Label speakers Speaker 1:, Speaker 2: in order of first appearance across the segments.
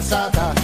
Speaker 1: Qualche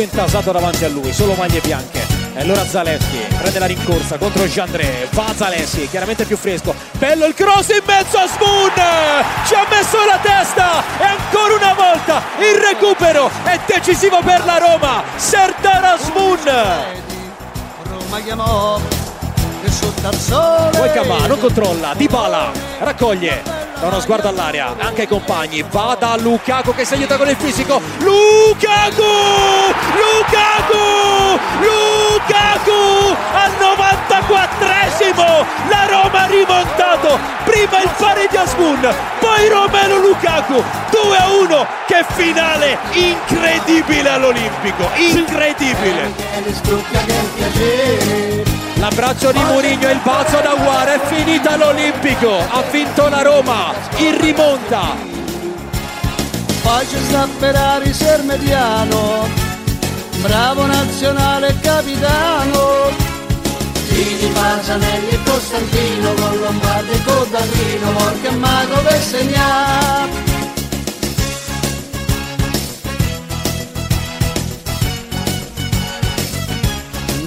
Speaker 2: Intasato davanti a lui, solo maglie bianche. E allora Zaleschi prende la rincorsa contro Giandré, va Zaleschi, chiaramente più fresco. Bello il cross in mezzo a Spoon! Ci ha messo la testa e ancora una volta il recupero è decisivo per la Roma. Serdar Spoon!
Speaker 3: Roma chiamò e.
Speaker 2: Poi Camà non controlla, Dybala raccoglie, da uno sguardo all'aria, anche ai compagni, va da Lukaku che si aiuta con il fisico, Lukaku! Lukaku! Lukaku! Al 94esimo la Roma ha rimontato, prima il pareggio a Spoon, poi Romelo Lukaku, 2 a 1, che finale incredibile all'Olimpico, incredibile! L'abbraccio di Mourinho e il balzo da Guara è finita l'Olimpico, ha vinto la Roma, in rimonta.
Speaker 3: Poi ci sta Ferrari ser mediano, bravo nazionale capitano. Gini, Pacianelli e Costantino, con Lombardi e Codallino, Morca e Mago per segnare.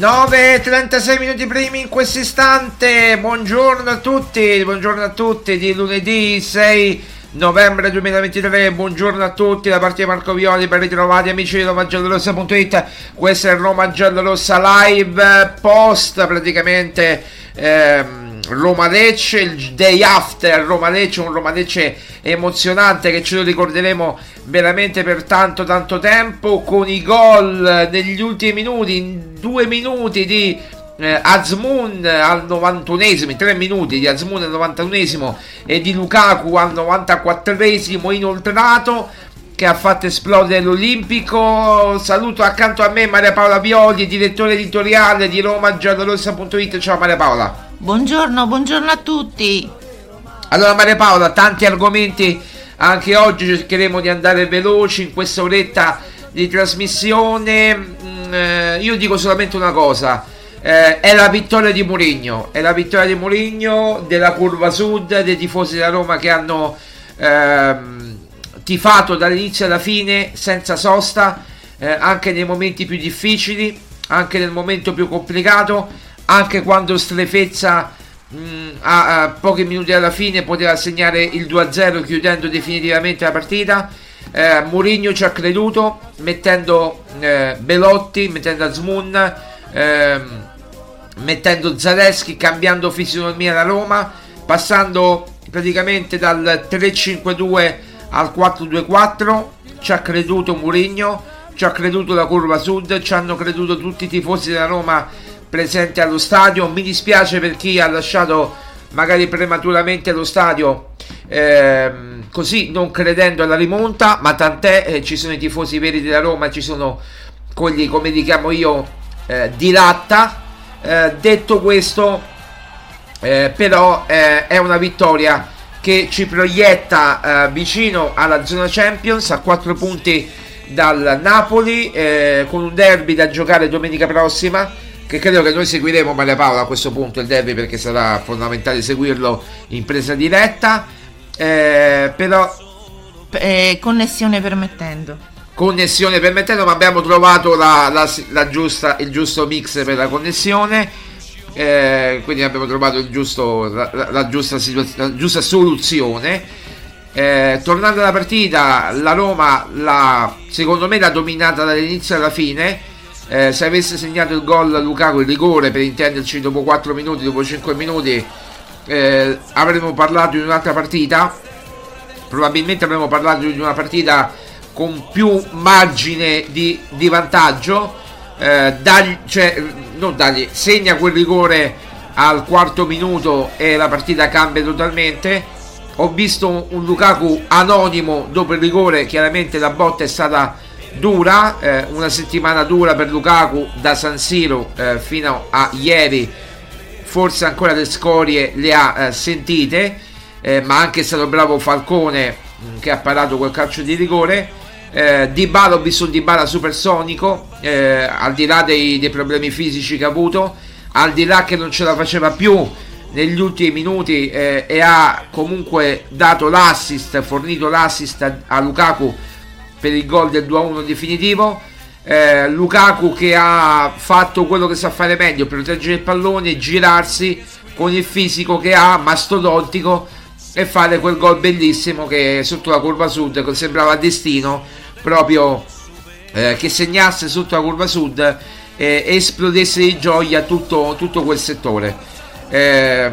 Speaker 4: 9 36 minuti primi in questo istante. Buongiorno a tutti, buongiorno a tutti di lunedì 6 novembre 2023. Buongiorno a tutti da parte di Marco Violi, ben ritrovati amici di romagiallorossa.it. Questa è Roma Giallorossa live post praticamente ehm, Roma Lecce, il day after Roma Lecce, un Roma Lecce emozionante che ce lo ricorderemo veramente per tanto tanto tempo con i gol negli ultimi minuti, in due minuti di eh, Azmoun al 91esimo, 3 minuti di Azmoun al 91esimo e di Lukaku al 94esimo inoltrato che ha fatto esplodere l'Olimpico. Saluto accanto a me Maria Paola Violi, direttore editoriale di romagiallorossa.it. Ciao Maria Paola.
Speaker 5: Buongiorno, buongiorno a tutti.
Speaker 4: Allora Maria Paola, tanti argomenti Anche oggi cercheremo di andare veloci in questa oretta di trasmissione. Mm, eh, io dico solamente una cosa. Eh, è la vittoria di Mourinho, è la vittoria di Mourinho della curva sud, dei tifosi della Roma che hanno ehm, tifato dall'inizio alla fine senza sosta, eh, anche nei momenti più difficili, anche nel momento più complicato, anche quando Strefezza mh, mm, a, a, pochi minuti alla fine poteva segnare il 2-0 chiudendo definitivamente la partita. Eh, Mourinho ci ha creduto mettendo eh, Belotti, mettendo Asmun, ehm, mettendo Zaleschi, cambiando fisionomia la Roma, passando praticamente dal 3-5-2 al 4-2-4. Ci ha creduto Mourinho, ci ha creduto la curva sud, ci hanno creduto tutti i tifosi della Roma presenti allo stadio. Mi dispiace per chi ha lasciato magari prematuramente lo stadio. Ehm, così non credendo alla rimonta, ma tant'è, eh, ci sono i tifosi veri della Roma, ci sono quelli come li chiamo io eh, di latta. Eh, detto questo, eh, però eh, è una vittoria che ci proietta eh, vicino alla zona Champions a 4 punti dal Napoli con un derby da giocare domenica prossima che credo che noi seguiremo Maria Paola a questo punto il derby perché sarà fondamentale seguirlo in presa diretta. Eh, però
Speaker 5: connessione permettendo.
Speaker 4: Connessione permettendo ma abbiamo trovato la, la, la giusta, il giusto mix per la connessione. Eh, quindi abbiamo trovato giusto, la, giusta la, giusta soluzione. Eh, tornando alla partita la Roma la, secondo me l'ha dominata dall'inizio alla fine eh, se avesse segnato il gol Lukaku il rigore per intenderci dopo 4 minuti dopo 5 minuti eh, avremmo parlato di un'altra partita. Probabilmente avremmo parlato di una partita con più margine di, di vantaggio. Eh, dagli, cioè, non dagli, segna quel rigore al quarto minuto e la partita cambia totalmente. Ho visto un Lukaku anonimo dopo il rigore chiaramente la botta è stata dura eh, una settimana dura per Lukaku da San Siro eh, fino a ieri. Forse ancora le scorie le ha eh, sentite eh, ma anche è stato bravo Falcone mm, che ha parato quel calcio di rigore. Eh, Di Bala ho visto un Di Bala supersonico eh, al di là dei, dei, problemi fisici che ha avuto al di là che non ce la faceva più negli ultimi minuti eh, e ha comunque dato l'assist fornito l'assist a, a Lukaku per il gol del 2-1 definitivo eh, Lukaku che ha fatto quello che sa fare meglio proteggere il pallone girarsi con il fisico che ha mastodontico e fare quel gol bellissimo che sotto la curva sud sembrava destino proprio eh, che segnasse sotto la curva sud e eh, esplodesse di gioia tutto, tutto quel settore. Eh,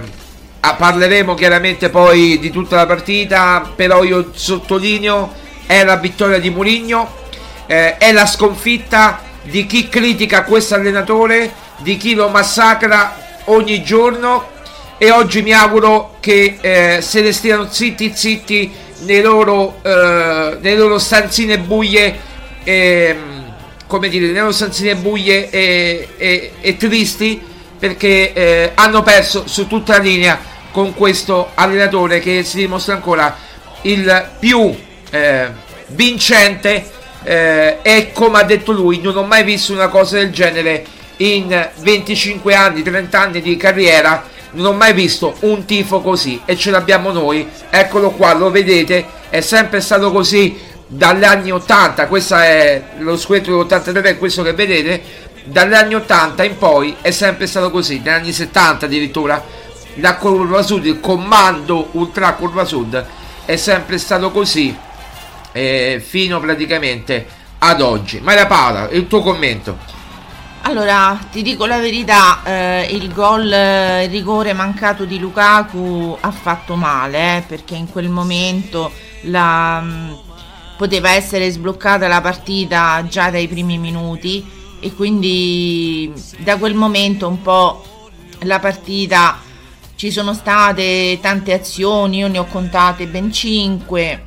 Speaker 4: parleremo chiaramente poi di tutta la partita, però io sottolineo è la vittoria di Mourinho, eh, è la sconfitta di chi critica questo allenatore, di chi lo massacra ogni giorno e oggi mi auguro che eh, se ne stiano zitti zitti nei loro, eh, nelle loro stanzine buie, eh, come dire, nelle loro stanzine buie e, e, e tristi perché eh, hanno perso su tutta la linea con questo allenatore che si dimostra ancora il più eh, vincente. Eh, e come ha detto lui non ho mai visto una cosa del genere in 25 anni 30 anni di carriera. Non ho mai visto un tifo così e ce l'abbiamo noi. Eccolo qua lo vedete? È sempre stato così dagli anni 80 questo è lo scudetto dell'83 è questo che vedete? Dagli anni 80 in poi è sempre stato così negli anni 70 addirittura. La curva sud il comando ultra curva sud è sempre stato così eh, fino praticamente ad oggi. Maria Paola il tuo commento.
Speaker 5: Allora, ti dico la verità, eh, il gol, eh, il rigore mancato di Lukaku ha fatto male, eh, perché in quel momento la, mh, mm, poteva essere sbloccata la partita già dai primi minuti e quindi da quel momento un po' la partita ci sono state tante azioni, io ne ho contate ben 5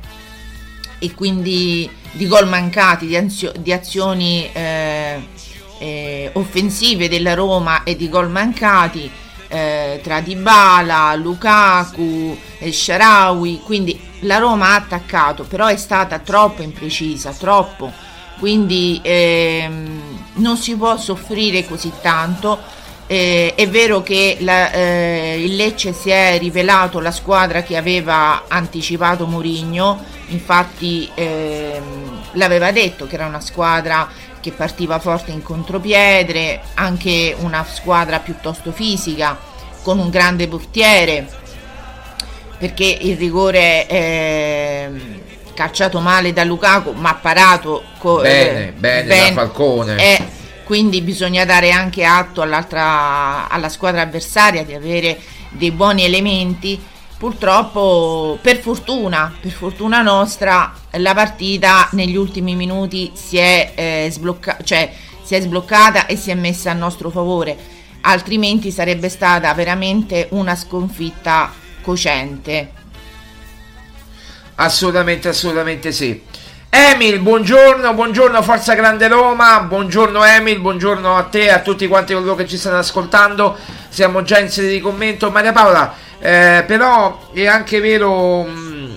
Speaker 5: e quindi di gol mancati, di, anzio, di azioni... Eh, eh, offensive della Roma e di gol mancati eh, tra Dybala, Lukaku, eh, Sharawi, quindi la Roma ha attaccato, però è stata troppo imprecisa, troppo, quindi ehm, non si può soffrire così tanto. Eh, è vero che la, eh, il Lecce si è rivelato la squadra che aveva anticipato Mourinho, infatti ehm, l'aveva detto che era una squadra che partiva forte in contropiedre, anche una squadra piuttosto fisica, con un grande portiere, perché il rigore è calciato male da Lukaku, ma parato co-
Speaker 4: bene,
Speaker 5: eh,
Speaker 4: bene,
Speaker 5: ben-
Speaker 4: da Falcone.
Speaker 5: eh, quindi bisogna dare anche atto alla squadra avversaria di avere dei buoni elementi. Purtroppo, per fortuna, per fortuna nostra, la partita negli ultimi minuti si è, eh, sblocca- cioè, si è sbloccata e si è messa a nostro favore, altrimenti sarebbe stata veramente una sconfitta cocente.
Speaker 4: Assolutamente, assolutamente sì. Emil, buongiorno, buongiorno Forza Grande Roma, buongiorno Emil, buongiorno a te e a tutti quanti coloro che ci stanno ascoltando. Siamo già in sede di commento. Maria Paola, eh, però è anche vero mh,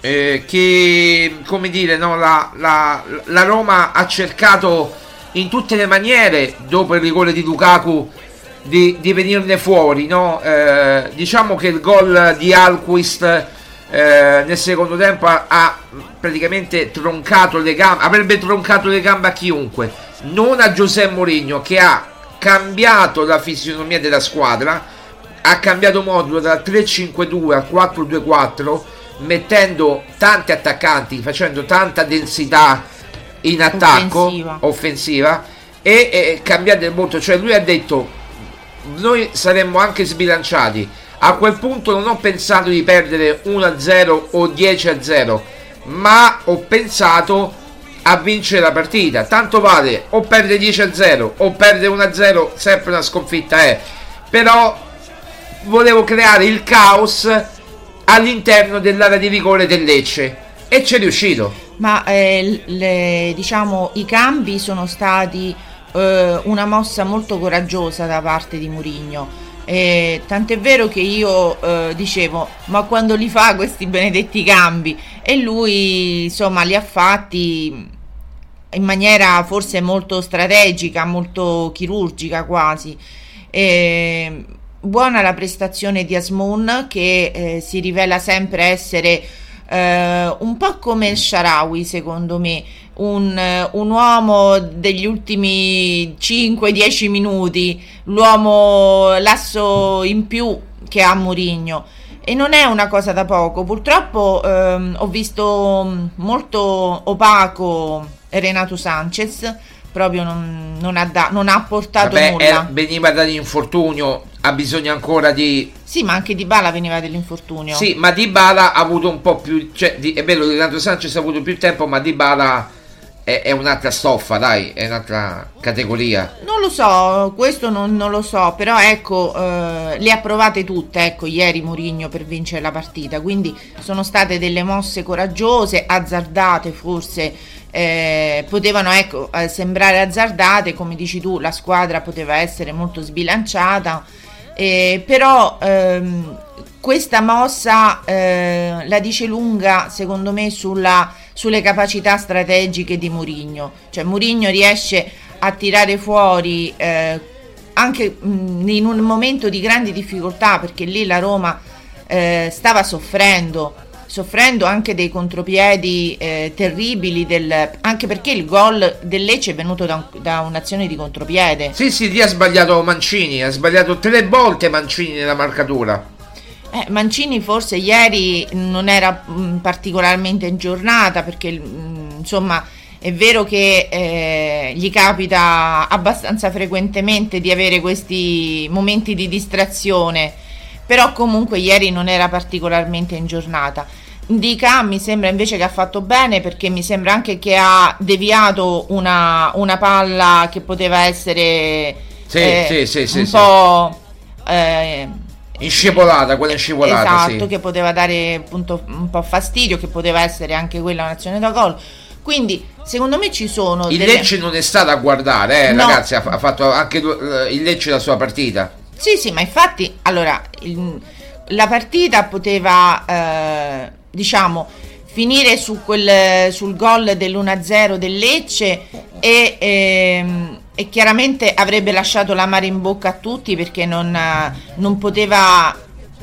Speaker 4: eh, che, come dire, no, la, la, la Roma ha cercato in tutte le maniere, dopo il rigore di Lukaku, di, di venirne fuori. No? Eh, diciamo che il gol di Alquist eh, nel secondo tempo ha, ha praticamente troncato le gambe, avrebbe troncato le gambe a chiunque, non a Giuseppe Mourinho che ha cambiato la fisionomia della squadra, ha cambiato modulo dal 3-5-2 al 4-2-4, mettendo tanti attaccanti, facendo tanta densità in attacco
Speaker 5: Offensiva.
Speaker 4: offensiva e, e cambiato il molto, cioè lui ha detto noi saremmo anche sbilanciati. A quel punto non ho pensato di perdere 1-0 o 10-0, ma ho pensato a vincere la partita. Tanto vale o perde 10-0 o perde 1-0, sempre una sconfitta è. Però volevo creare il caos all'interno dell'area di rigore del Lecce e ci è riuscito.
Speaker 5: Ma eh, le- diciamo i cambi sono stati eh, una mossa molto coraggiosa da parte di Mourinho. Eh, tant'è vero che io eh, dicevo, ma quando li fa questi benedetti cambi? E lui insomma li ha fatti in maniera forse molto strategica, molto chirurgica quasi. Eh, buona la prestazione di Asmoon che eh, si rivela sempre essere eh, un po' come il Sharawi secondo me, un, un uomo degli ultimi 5-10 minuti, l'uomo l'asso in più che ha Mourinho. E non è una cosa da poco, purtroppo ehm, ho visto molto opaco Renato Sanchez, proprio non, non ha, da- non ha portato
Speaker 4: Vabbè,
Speaker 5: nulla.
Speaker 4: era- veniva dall'infortunio, ha bisogno ancora di
Speaker 5: Sì, ma anche Di Bala veniva dell'infortunio.
Speaker 4: Sì, ma Dybala ha avuto un po' più. Cioè, di- è vero, Renato Sanchez ha avuto più tempo, ma Dybala è, è un'altra stoffa, dai, è un'altra categoria.
Speaker 5: Non lo so, questo non, non lo so, però ecco, eh, le ha provate tutte, ecco, ieri Mourinho per vincere la partita, quindi sono state delle mosse coraggiose, azzardate forse, eh, potevano ecco, eh, sembrare azzardate, come dici tu, la squadra poteva essere molto sbilanciata, eh, però ehm, questa mossa eh, la dice lunga secondo me sulla- sulle capacità strategiche di Mourinho, cioè Mourinho riesce a tirare fuori eh, anche mh, in un momento di grandi difficoltà perché lì la Roma eh, stava soffrendo soffrendo anche dei contropiedi eh, terribili del, anche perché il gol del Lecce è venuto da, un- da un'azione di contropiede
Speaker 4: Sì, sì, lì ha sbagliato Mancini, ha sbagliato tre volte Mancini nella marcatura.
Speaker 5: Eh, Mancini forse ieri non era mh, particolarmente in giornata perché mh, insomma è vero che eh, gli capita abbastanza frequentemente di avere questi momenti di distrazione, però comunque ieri non era particolarmente in giornata. Dica mi sembra invece che ha fatto bene perché mi sembra anche che ha deviato una, una palla che poteva essere
Speaker 4: Sì,
Speaker 5: eh,
Speaker 4: sì, sì,
Speaker 5: un po' eh,
Speaker 4: Inscivolata, quella inscivolata,
Speaker 5: esatto,
Speaker 4: sì.
Speaker 5: che poteva dare appunto un po' fastidio, che poteva essere anche quella un'azione da gol. Quindi, secondo me ci sono
Speaker 4: Il
Speaker 5: delle-
Speaker 4: Lecce non è stato a guardare, eh,
Speaker 5: No.
Speaker 4: ragazzi, ha, fatto anche du- il Lecce la sua partita.
Speaker 5: Sì, sì, ma infatti, allora, il- la partita poteva, eh, diciamo, finire su quel, sul gol dell'1-0 del Lecce e, ehm, e, chiaramente avrebbe lasciato la mare in bocca a tutti perché non, non poteva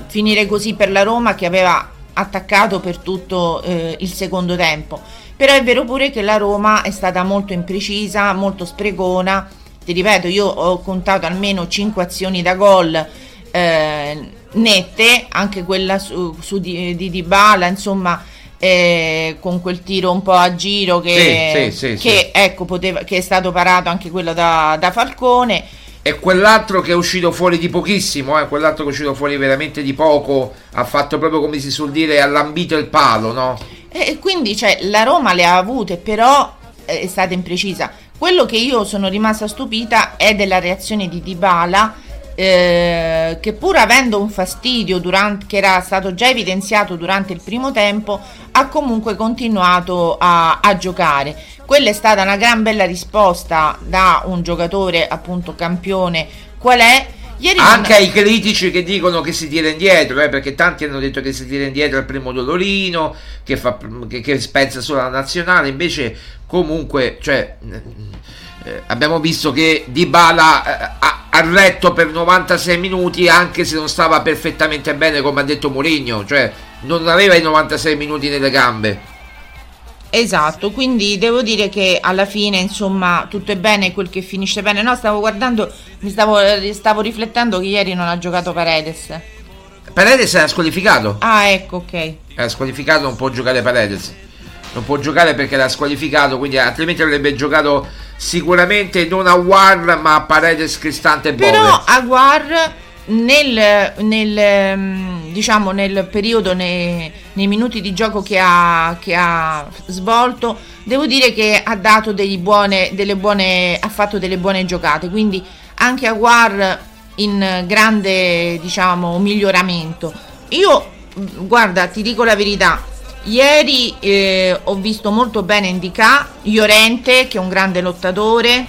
Speaker 5: finire così per la Roma che aveva attaccato per tutto eh, il secondo tempo. Però è vero pure che la Roma è stata molto imprecisa, molto sprecona. Ti ripeto, io ho contato almeno 5 azioni da gol eh, nette, anche quella su, su di, di Dybala, insomma, eh, con quel tiro un po' a giro che,
Speaker 4: sì, sì, sì,
Speaker 5: che, ecco, poteva, che è stato parato anche quello da, da Falcone
Speaker 4: e quell'altro che è uscito fuori di pochissimo, eh, quell'altro che è uscito fuori veramente di poco, ha fatto proprio come si suol dire, ha lambito il palo, no?
Speaker 5: E quindi cioè, la Roma le ha avute, però è stata imprecisa. Quello che io sono rimasta stupita è della reazione di Dybala eh, che pur avendo un fastidio durante, che era stato già evidenziato durante il primo tempo ha comunque continuato a, a giocare. Quella è stata una gran bella risposta da un giocatore appunto campione. Qual è?
Speaker 4: Ieri anche non... ai critici che dicono che si tira indietro, eh, perché tanti hanno detto che si tira indietro al primo dolorino, che, fa, che, che spezza solo la nazionale, invece comunque cioè, eh, abbiamo visto che Dybala eh, ha, ha retto per 96 minuti anche se non stava perfettamente bene come ha detto Mourinho, cioè non aveva i 96 minuti nelle gambe.
Speaker 5: Esatto, quindi devo dire che alla fine, insomma, tutto è bene quel che finisce bene. No, stavo guardando, mi stavo, stavo riflettendo che ieri non ha giocato Paredes.
Speaker 4: Paredes era squalificato.
Speaker 5: Ah, ecco, ok.
Speaker 4: Era squalificato, non può giocare Paredes. Non può giocare perché era squalificato, quindi altrimenti avrebbe giocato sicuramente non a War, ma a Paredes, Cristante Bove.
Speaker 5: Però a War nel, nel, mm, diciamo, nel periodo, nei, nei, minuti di gioco che ha, che ha, svolto, devo dire che ha dato buone, delle buone, ha fatto delle buone giocate, quindi anche Aguar in grande diciamo, miglioramento. Io, guarda, ti dico la verità, ieri eh, ho visto molto bene Indica, Llorente che è un grande lottatore,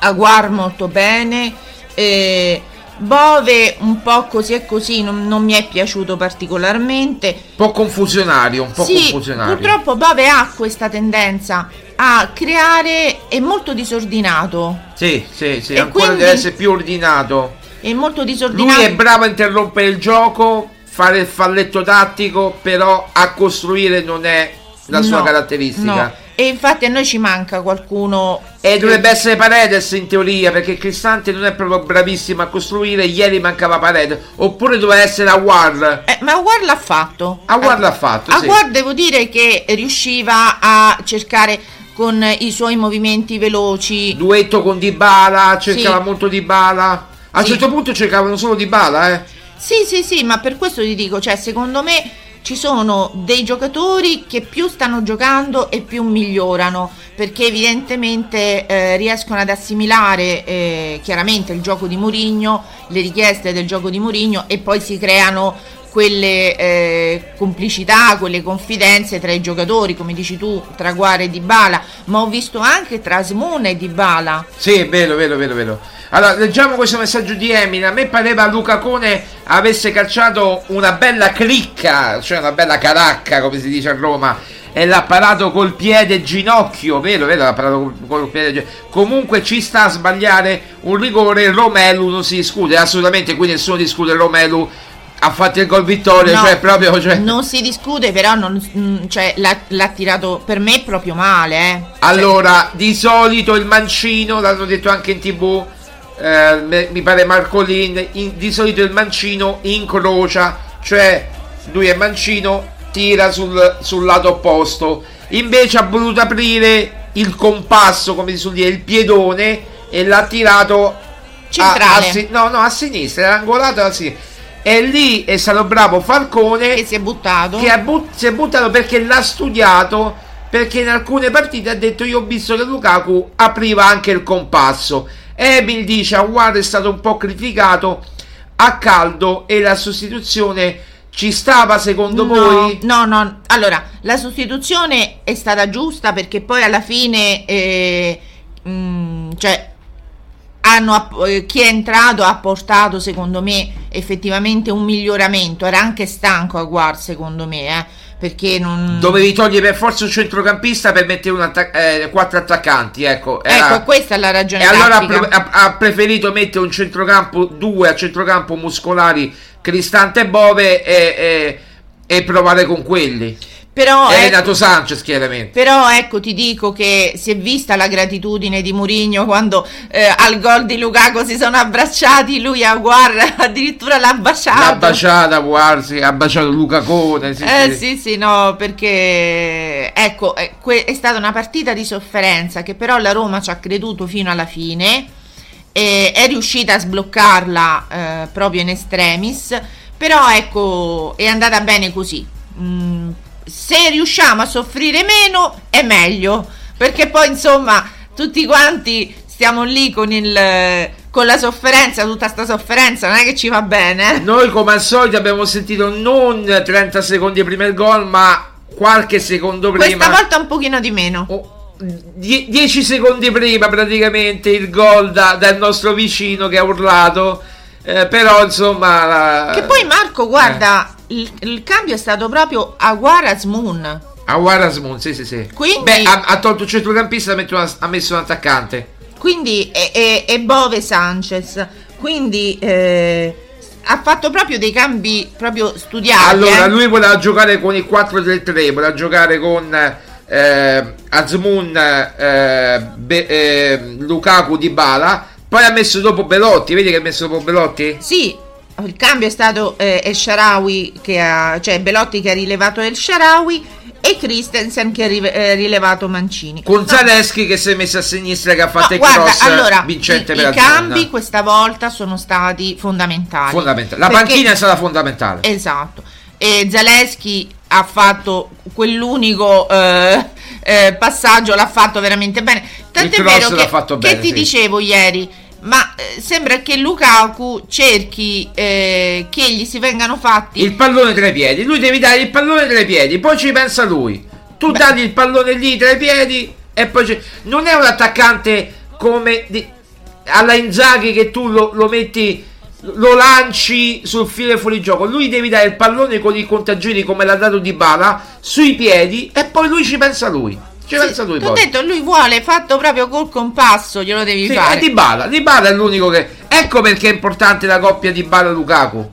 Speaker 5: Aguar molto bene. Eh, Bove un po' così e così non, non mi è piaciuto particolarmente. Un
Speaker 4: po' confusionario, un po'
Speaker 5: sì,
Speaker 4: confusionario.
Speaker 5: Purtroppo Bove ha questa tendenza a creare, è molto disordinato.
Speaker 4: Sì, sì, sì, e ancora deve essere più ordinato.
Speaker 5: È molto disordinato.
Speaker 4: Lui è bravo a interrompere il gioco, fare il falletto tattico, però a costruire non è la sua caratteristica.
Speaker 5: No e infatti a noi ci manca qualcuno.
Speaker 4: E dovrebbe essere Paredes in teoria, perché Cristante non è proprio bravissimo a costruire. Ieri mancava Paredes. Oppure doveva essere Awar.
Speaker 5: Eh, ma Awar l'ha fatto.
Speaker 4: Awar l'ha fatto.
Speaker 5: Awar sì. devo dire che riusciva a cercare con i suoi movimenti veloci.
Speaker 4: Duetto con Dybala, cercava sì. molto Dybala. A un sì. certo punto cercavano solo Dybala, eh.
Speaker 5: Sì, sì, sì, ma per questo ti dico, cioè, secondo me ci sono dei giocatori che più stanno giocando e più migliorano perché evidentemente eh, riescono ad assimilare eh, chiaramente il gioco di Mourinho, le richieste del gioco di Mourinho e poi si creano quelle eh, complicità, quelle confidenze tra i giocatori, come dici tu, tra Guare e Dybala, ma ho visto anche tra Smune e Dybala.
Speaker 4: Sì, è vero, vero, vero, vero. Allora, leggiamo questo messaggio di Emina. A me pareva Luca Cone avesse calciato una bella clicca, cioè una bella caracca, come si dice a Roma. E l'ha parato col piede ginocchio, vero? Vero? L'ha parato col, col piede ginocchio. Comunque ci sta a sbagliare un rigore. Romelu non si discute, assolutamente. Qui nessuno discute Romelu ha fatto il gol vittoria, no, cioè proprio... Cioè...
Speaker 5: Non si discute, però non, mm, cioè, l'ha, l'ha, tirato per me proprio male. Eh.
Speaker 4: Allora, cioè... di solito il mancino, l'hanno detto anche in tv, eh, mi pare Marcolin, in, di solito il mancino incrocia, cioè lui è mancino, tira sul, sul lato opposto. Invece ha voluto aprire il compasso, come si suol dire, il piedone e l'ha tirato
Speaker 5: centrale.
Speaker 4: A, a, no, no, a sinistra, era angolato a sinistra. E lì è stato bravo Falcone
Speaker 5: che si è buttato.
Speaker 4: Che but- si è buttato perché l'ha studiato. Perché in alcune partite ha detto: Io ho visto che Lukaku apriva anche il compasso. Emil dice: Awar è stato un po' criticato a caldo e la sostituzione ci stava secondo
Speaker 5: no,
Speaker 4: voi?
Speaker 5: No, no. Allora, la sostituzione è stata giusta perché poi alla fine, eh, mh, mm, cioè, hanno eh, chi è entrato ha portato secondo me effettivamente un miglioramento era anche stanco Aguar secondo me eh, perché non
Speaker 4: Dovevi togliere per forza un centrocampista per mettere attac- eh, quattro attaccanti, ecco. era-
Speaker 5: ecco questa è la ragione
Speaker 4: E allora pre- ha- ha preferito mettere un centrocampo, due a centrocampo muscolari, Cristante e Bove e, e- e provare con quelli.
Speaker 5: Però
Speaker 4: e
Speaker 5: ecco-
Speaker 4: Renato Sanchez, chiaramente.
Speaker 5: Però ecco ti dico che si è vista la gratitudine di Mourinho quando eh, al gol di Lukaku si sono abbracciati, lui a Guar addirittura l'ha baciato.
Speaker 4: L'ha baciata, guardi, ha baciato Luca Cone. Sì,
Speaker 5: Eh
Speaker 4: sì.
Speaker 5: sì sì no perché ecco è, que- è stata una partita di sofferenza che però la Roma ci ha creduto fino alla fine e è riuscita a sbloccarla eh, proprio in extremis però ecco è andata bene così Mm, se riusciamo a soffrire meno è meglio perché poi insomma tutti quanti stiamo lì con il con la sofferenza tutta sta sofferenza non è che ci va bene.
Speaker 4: Noi come al solito abbiamo sentito non 30 secondi prima il gol, ma qualche secondo prima.
Speaker 5: questa volta un pochino di meno
Speaker 4: Die- 10 secondi prima praticamente il gol da- dal nostro vicino che ha urlato. Eh, però insomma... la-
Speaker 5: Che poi Marco, guarda, il, il cambio è stato proprio Aguaras Moon.
Speaker 4: Aguara Asmun, sì sì sì.
Speaker 5: Quindi-
Speaker 4: Beh, ha, ha tolto il centrocampista, ha messo, una- ha messo un attaccante.
Speaker 5: Quindi e, e- e Bove Sanchez. Quindi eh, ha fatto proprio dei cambi proprio studiati.
Speaker 4: Allora,
Speaker 5: eh.
Speaker 4: lui voleva giocare con il 4-3-3, voleva giocare con eh, Azmoun, eh, Be- eh, Lukaku di Bala. Poi ha messo dopo Belotti, vedi che ha messo dopo Belotti?
Speaker 5: Sì, il cambio è stato eh, El Sharawi che ha, cioè Belotti che ha rilevato El Sharawi e Christensen che ha rive- eh, rilevato Mancini.
Speaker 4: Con Zaleschi che si è messo a sinistra che ha fatto
Speaker 5: No,
Speaker 4: il
Speaker 5: guarda,
Speaker 4: cross
Speaker 5: allora,
Speaker 4: vincente
Speaker 5: i,
Speaker 4: per
Speaker 5: i
Speaker 4: Azmoun.
Speaker 5: cambi questa volta sono stati fondamentali.
Speaker 4: Fondamentale. La
Speaker 5: Perché-
Speaker 4: panchina è stata fondamentale.
Speaker 5: Esatto. E Zaleschi ha fatto quell'unico eh, eh, passaggio, l'ha fatto veramente bene. Tant'è vero che,
Speaker 4: fatto
Speaker 5: che
Speaker 4: bene,
Speaker 5: ti
Speaker 4: sì.
Speaker 5: dicevo ieri, ma eh, sembra che Lukaku cerchi eh, che gli si vengano fatti
Speaker 4: Il pallone tra i piedi, lui devi dare il pallone tra i piedi, poi ci pensa lui. Tu dagli il pallone lì tra i piedi e poi ci... Non è un attaccante come di... alla Inzaghi che tu lo, lo metti, lo lanci sul filo fuori gioco. Lui devi dare il pallone con i contagiri come l'ha dato Di Bala sui piedi e poi lui ci pensa lui. Ci pensa lui
Speaker 5: Ti ho detto, lui vuole fatto proprio col compasso, glielo devi
Speaker 4: Sì,
Speaker 5: fare.
Speaker 4: è Di Bala, Di Bala è l'unico che... Ecco perché è importante la coppia Di Bala-Lukaku.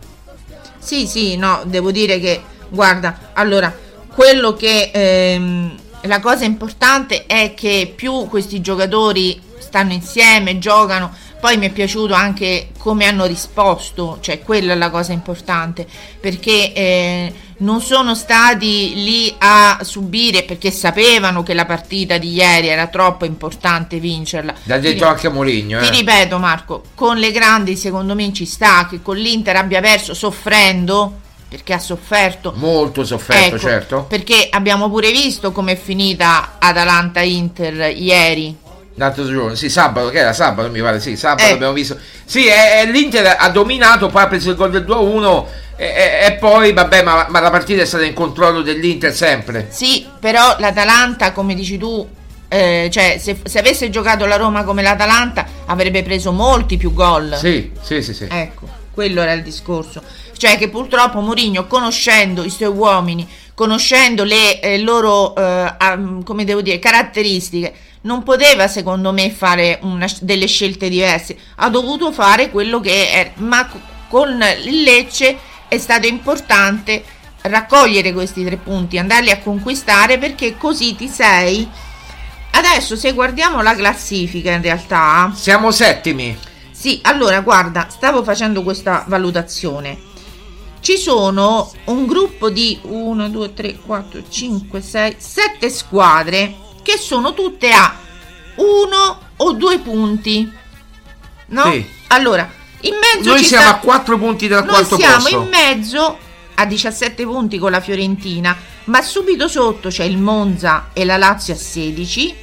Speaker 5: Sì, sì, no, devo dire che, guarda, allora, quello che ehm, la cosa importante è che più questi giocatori stanno insieme, giocano, poi mi è piaciuto anche come hanno risposto, cioè quella è la cosa importante, perché eh, non sono stati lì a subire perché sapevano che la partita di ieri era troppo importante vincerla.
Speaker 4: L'ha detto anche Mourinho.
Speaker 5: ti
Speaker 4: Eh.
Speaker 5: ripeto Marco, con le grandi secondo me ci sta che con l'Inter abbia perso soffrendo, perché ha sofferto.
Speaker 4: Molto sofferto,
Speaker 5: Ecco,
Speaker 4: certo.
Speaker 5: Perché abbiamo pure visto com'è finita Atalanta-Inter ieri.
Speaker 4: L'altro giorno, sì, sabato, che era sabato mi pare, sì, sabato
Speaker 5: Eh.
Speaker 4: abbiamo visto. Sì, e- e l'Inter ha dominato, poi ha preso il gol del 2-1 e, e- e poi, vabbè, ma, ma la partita è stata in controllo dell'Inter sempre.
Speaker 5: Sì, però l'Atalanta, come dici tu, eh, cioè se, se avesse giocato la Roma come l'Atalanta avrebbe preso molti più gol.
Speaker 4: Sì, sì, sì, sì.
Speaker 5: Ecco, quello era il discorso. Cioè che purtroppo Mourinho, conoscendo i suoi uomini, conoscendo le eh, loro, eh, come devo dire, caratteristiche, non poteva secondo me fare una- delle scelte diverse. Ha dovuto fare quello che è. Ma co- con il Lecce è stato importante raccogliere questi tre punti, andarli a conquistare perché così ti sei... Adesso se guardiamo la classifica in realtà...
Speaker 4: Siamo settimi.
Speaker 5: Sì, allora guarda, stavo facendo questa valutazione. Ci sono un gruppo di 1, 2, 3, 4, 5, 6, 7 squadre che sono tutte a uno o due punti. No?
Speaker 4: Sì.
Speaker 5: Allora, in mezzo
Speaker 4: Noi siamo
Speaker 5: sta-
Speaker 4: a 4 punti dal
Speaker 5: Noi
Speaker 4: quarto
Speaker 5: siamo
Speaker 4: posto.
Speaker 5: in mezzo a 17 punti con la Fiorentina, ma subito sotto c'è il Monza e la Lazio a 16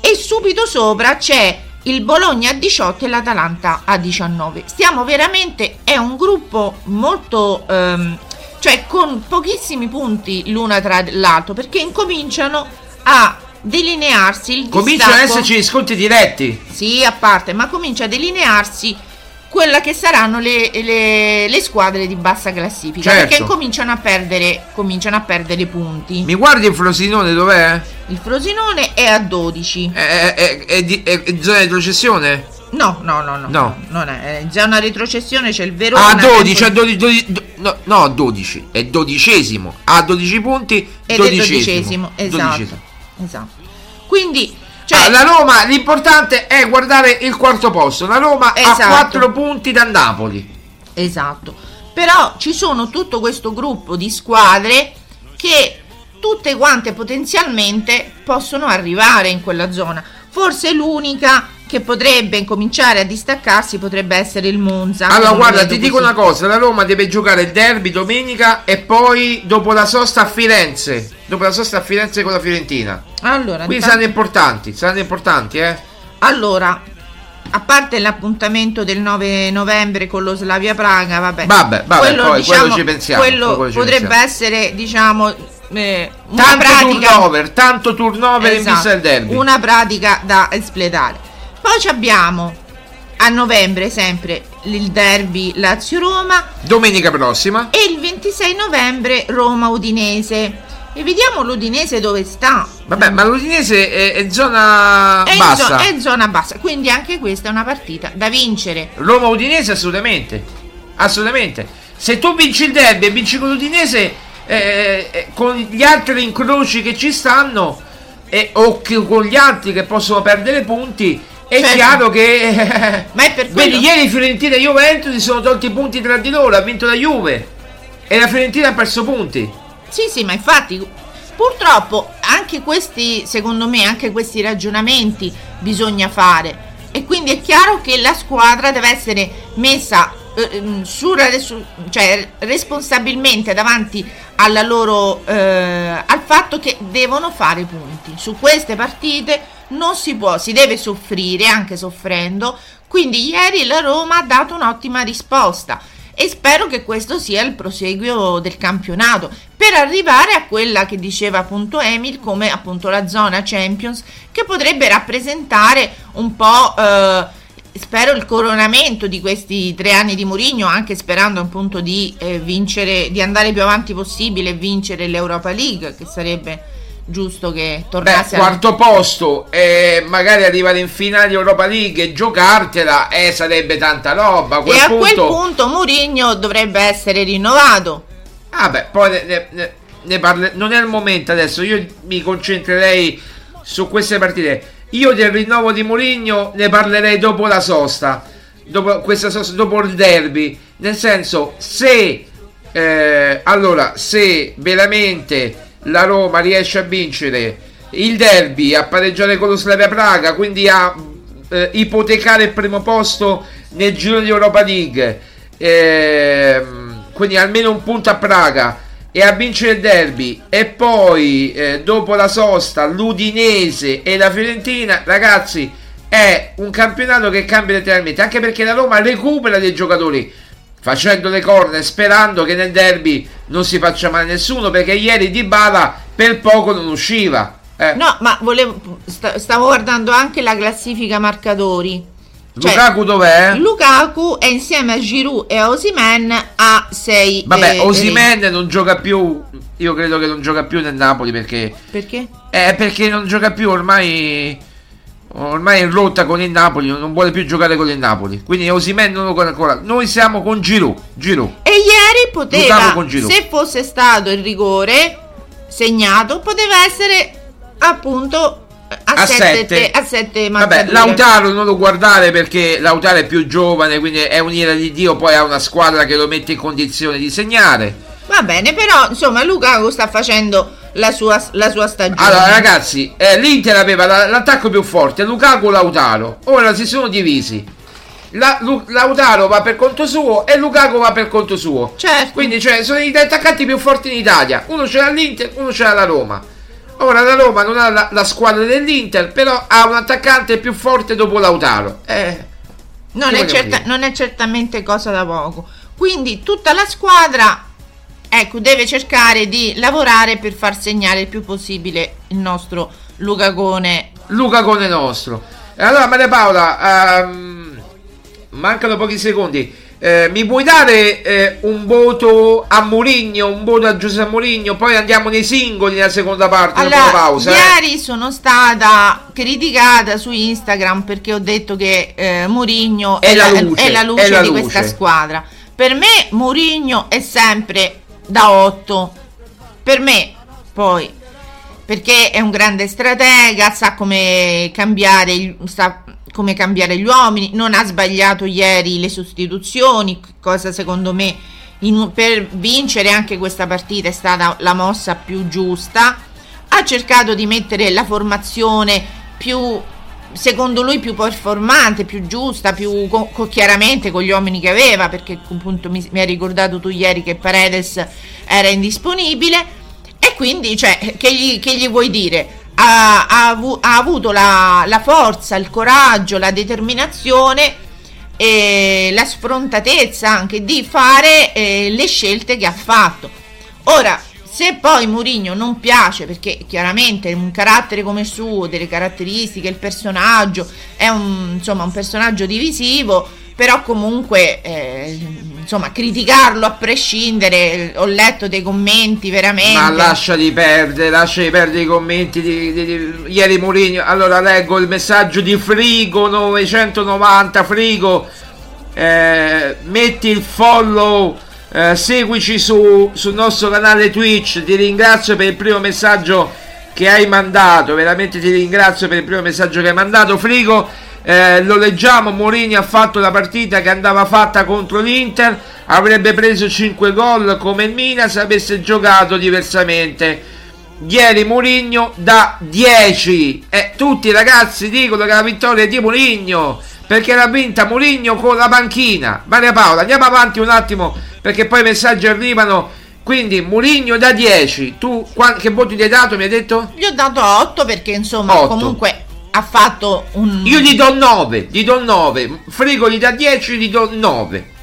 Speaker 5: e subito sopra c'è il Bologna a 18 e l'Atalanta a 19. Stiamo veramente, è un gruppo molto, ehm, cioè con pochissimi punti l'una tra l'altro, perché incominciano a delinearsi il
Speaker 4: Cominciano ad
Speaker 5: distacco-
Speaker 4: esserci sconti diretti.
Speaker 5: Sì, a parte, ma comincia a delinearsi quella che saranno le, le- le squadre di bassa classifica.
Speaker 4: Certo.
Speaker 5: Perché cominciano a perdere, cominciano a perdere punti.
Speaker 4: Mi guardi il Frosinone dov'è?
Speaker 5: Il Frosinone è a 12.
Speaker 4: È, è- è di- è in zona di retrocessione?
Speaker 5: No, no, no, no.
Speaker 4: No.
Speaker 5: Non è, è già una retrocessione, c'è il Verona.
Speaker 4: A 12,
Speaker 5: che-
Speaker 4: a 12, 12 do- no, no, a 12, è dodicesimo. A 12 punti,
Speaker 5: Ed è
Speaker 4: dodicesimo.
Speaker 5: dodicesimo, esatto.
Speaker 4: Dodicesimo.
Speaker 5: Esatto. Quindi, cioè,
Speaker 4: Ah, la Roma, l'importante è guardare il quarto posto. La Roma ha
Speaker 5: Esatto.
Speaker 4: 4 punti da Napoli.
Speaker 5: Esatto. Però ci sono tutto questo gruppo di squadre che tutte quante potenzialmente possono arrivare in quella zona. Forse l'unica che potrebbe incominciare a distaccarsi potrebbe essere il Monza.
Speaker 4: Allora, guarda, ti dico
Speaker 5: così.
Speaker 4: una cosa: la Roma deve giocare il derby domenica e poi dopo la sosta a Firenze. Dopo la sosta a Firenze con la Fiorentina.
Speaker 5: Allora,
Speaker 4: Quindi
Speaker 5: intanto-
Speaker 4: saranno importanti, saranno importanti, eh.
Speaker 5: allora, a parte l'appuntamento del 9 novembre con lo Slavia Praga, vabbè.
Speaker 4: Vabbè, vabbè, poi quello ci pensiamo,
Speaker 5: quello
Speaker 4: quello ci
Speaker 5: potrebbe
Speaker 4: pensiamo.
Speaker 5: essere, diciamo, eh,
Speaker 4: Tanto
Speaker 5: pratica
Speaker 4: turnover, tanto turnover in
Speaker 5: Esatto,
Speaker 4: vista del derby.
Speaker 5: Una pratica da espletare. Poi abbiamo a novembre sempre il derby Lazio-Roma
Speaker 4: Domenica prossima.
Speaker 5: e il 26 novembre Roma-Udinese. E vediamo l'Udinese dove sta.
Speaker 4: Vabbè, ma l'Udinese è, è zona
Speaker 5: È in,
Speaker 4: bassa.
Speaker 5: zo- è in zona bassa, quindi anche questa è una partita da vincere.
Speaker 4: Roma Udinese assolutamente. Assolutamente. Se tu vinci il derby e vinci con l'Udinese eh, eh, con gli altri incroci che ci stanno e, o che- con gli altri che possono perdere punti è
Speaker 5: Certo.
Speaker 4: chiaro che
Speaker 5: Ma è per
Speaker 4: Vedi, ieri Fiorentina e Juventus si sono tolti i punti tra di loro, ha vinto la Juve e la Fiorentina ha perso punti.
Speaker 5: Sì, sì, ma infatti purtroppo anche questi, secondo me, anche questi ragionamenti bisogna fare. E quindi è chiaro che la squadra deve essere messa eh, ehm, su, su- cioè, responsabilmente davanti alla loro, eh, al fatto che devono fare punti. Su queste partite non si può, si deve soffrire, anche soffrendo. Quindi ieri la Roma ha dato un'ottima risposta e spero che questo sia il proseguio del campionato per arrivare a quella che diceva appunto Emil come appunto la zona Champions che potrebbe rappresentare un po' eh, spero il coronamento di questi tre anni di Mourinho anche sperando appunto di eh, vincere di andare più avanti possibile e vincere l'Europa League che sarebbe giusto che
Speaker 4: Beh,
Speaker 5: tornasse a-
Speaker 4: quarto posto e magari arrivare in finale Europa League e giocartela eh, sarebbe tanta roba. A
Speaker 5: e a
Speaker 4: punto,
Speaker 5: quel punto Mourinho dovrebbe essere rinnovato
Speaker 4: Ah beh, poi ne- ne- ne parle- non è il momento adesso, io mi concentrerei su queste partite. Io del rinnovo di Mourinho ne parlerei dopo la sosta, dopo sosta, dopo il derby. Nel senso, se eh, allora, se veramente la Roma riesce a vincere il derby, a pareggiare con lo Slavia Praga, quindi a eh, ipotecare il primo posto nel giro di Europa League, ehm, quindi almeno un punto a Praga e a vincere il derby e poi eh, dopo la sosta l'Udinese e la Fiorentina ragazzi è un campionato che cambia letteralmente anche perché la Roma recupera dei giocatori facendo le corner sperando che nel derby non si faccia male nessuno perché ieri Di Bala per poco non usciva eh.
Speaker 5: No, ma volevo, sta- stavo guardando anche la classifica marcatori. Cioè,
Speaker 4: Lukaku dov'è?
Speaker 5: Lukaku è insieme a Giroud e a Osimen a 6
Speaker 4: Vabbè, Osimen non gioca più. Io credo che non gioca più nel Napoli perché.
Speaker 5: Perché?
Speaker 4: Eh, perché non gioca più ormai. Ormai è in rotta con il Napoli, non vuole più giocare con il Napoli. Quindi Osimen non lo conosco ancora. Noi siamo con Giroud. Giroud.
Speaker 5: E ieri poteva,
Speaker 4: con
Speaker 5: se fosse stato il rigore segnato, poteva essere appunto a
Speaker 4: A
Speaker 5: 7
Speaker 4: sette.
Speaker 5: a sette
Speaker 4: Vabbè,
Speaker 5: marcature.
Speaker 4: Lautaro non lo guardare perché Lautaro è più giovane, quindi è un'ira di Dio. Poi ha una squadra che lo mette in condizione di segnare.
Speaker 5: Va bene, però insomma Lukaku sta facendo la sua, la sua stagione.
Speaker 4: Allora, ragazzi, eh, l'Inter aveva la- l'attacco più forte, Lukaku Lautaro. Ora si sono divisi. La- Lu- Lautaro va per conto suo e Lukaku va per conto suo.
Speaker 5: Certo.
Speaker 4: Quindi, cioè, sono i due attaccanti più forti in Italia. Uno c'era l'Inter, uno c'era la Roma. Ora la Roma non ha la, la squadra dell'Inter, però ha un attaccante più forte dopo Lautaro. Eh,
Speaker 5: non, è certa- non è certamente cosa da poco. Quindi tutta la squadra ecco, deve cercare di lavorare per far segnare il più possibile il nostro Luca Gone.
Speaker 4: Luca Gone nostro. E allora Maria Paola, ehm, mancano pochi secondi. Eh, mi puoi dare eh, un voto a Mourinho, un voto a Giuseppe Mourinho, poi andiamo nei singoli nella seconda parte
Speaker 5: allora,
Speaker 4: dopo la pausa. eh.
Speaker 5: Ieri sono stata criticata su Instagram perché ho detto che eh, Mourinho
Speaker 4: È
Speaker 5: è,
Speaker 4: la luce,
Speaker 5: è la luce
Speaker 4: è la
Speaker 5: di
Speaker 4: luce.
Speaker 5: questa squadra. Per me Mourinho è sempre da 8. Per me, poi, perché è un grande stratega, sa come cambiare, sa come cambiare gli uomini, non ha sbagliato ieri le sostituzioni, cosa secondo me in- per vincere anche questa partita è stata la mossa più giusta. Ha cercato di mettere la formazione più secondo lui più performante, più giusta, più co- co- chiaramente con gli uomini che aveva, perché appunto mi, mi hai ricordato tu ieri che Paredes era indisponibile e quindi cioè, che, gli, che gli vuoi dire? Ha, ha avu- ha avuto la, la forza, il coraggio, la determinazione e la sfrontatezza anche di fare eh, le scelte che ha fatto. Ora, se poi Mourinho non piace, perché chiaramente un carattere come il suo, delle caratteristiche, il personaggio, è un, insomma, un personaggio divisivo, però comunque eh, insomma criticarlo a prescindere, ho letto dei commenti veramente...
Speaker 4: Ma lasciali perdere, lasciali perdere i commenti di, di- di- ieri Mourinho. Allora leggo il messaggio di Frigo 990 Frigo. eh, metti il follow, eh, seguici su, sul nostro canale Twitch. Ti ringrazio per il primo messaggio che hai mandato. Veramente ti ringrazio per il primo messaggio che hai mandato, Frigo. Eh, lo leggiamo, Mourinho ha fatto la partita che andava fatta contro l'Inter, avrebbe preso 5 gol come il Milan se avesse giocato diversamente. Ieri Mourinho da 10 e tutti i ragazzi dicono che la vittoria è di Mourinho perché l'ha vinta Mourinho con la panchina. Maria Paola, andiamo avanti un attimo perché poi i messaggi arrivano. Quindi Mourinho da 10, tu che voti gli hai dato? Mi hai detto?
Speaker 5: Gli ho dato 8 perché insomma
Speaker 4: Otto.
Speaker 5: comunque ha fatto un...
Speaker 4: Io gli do 9, gli do 9. Frigo gli dà 10, gli do 9.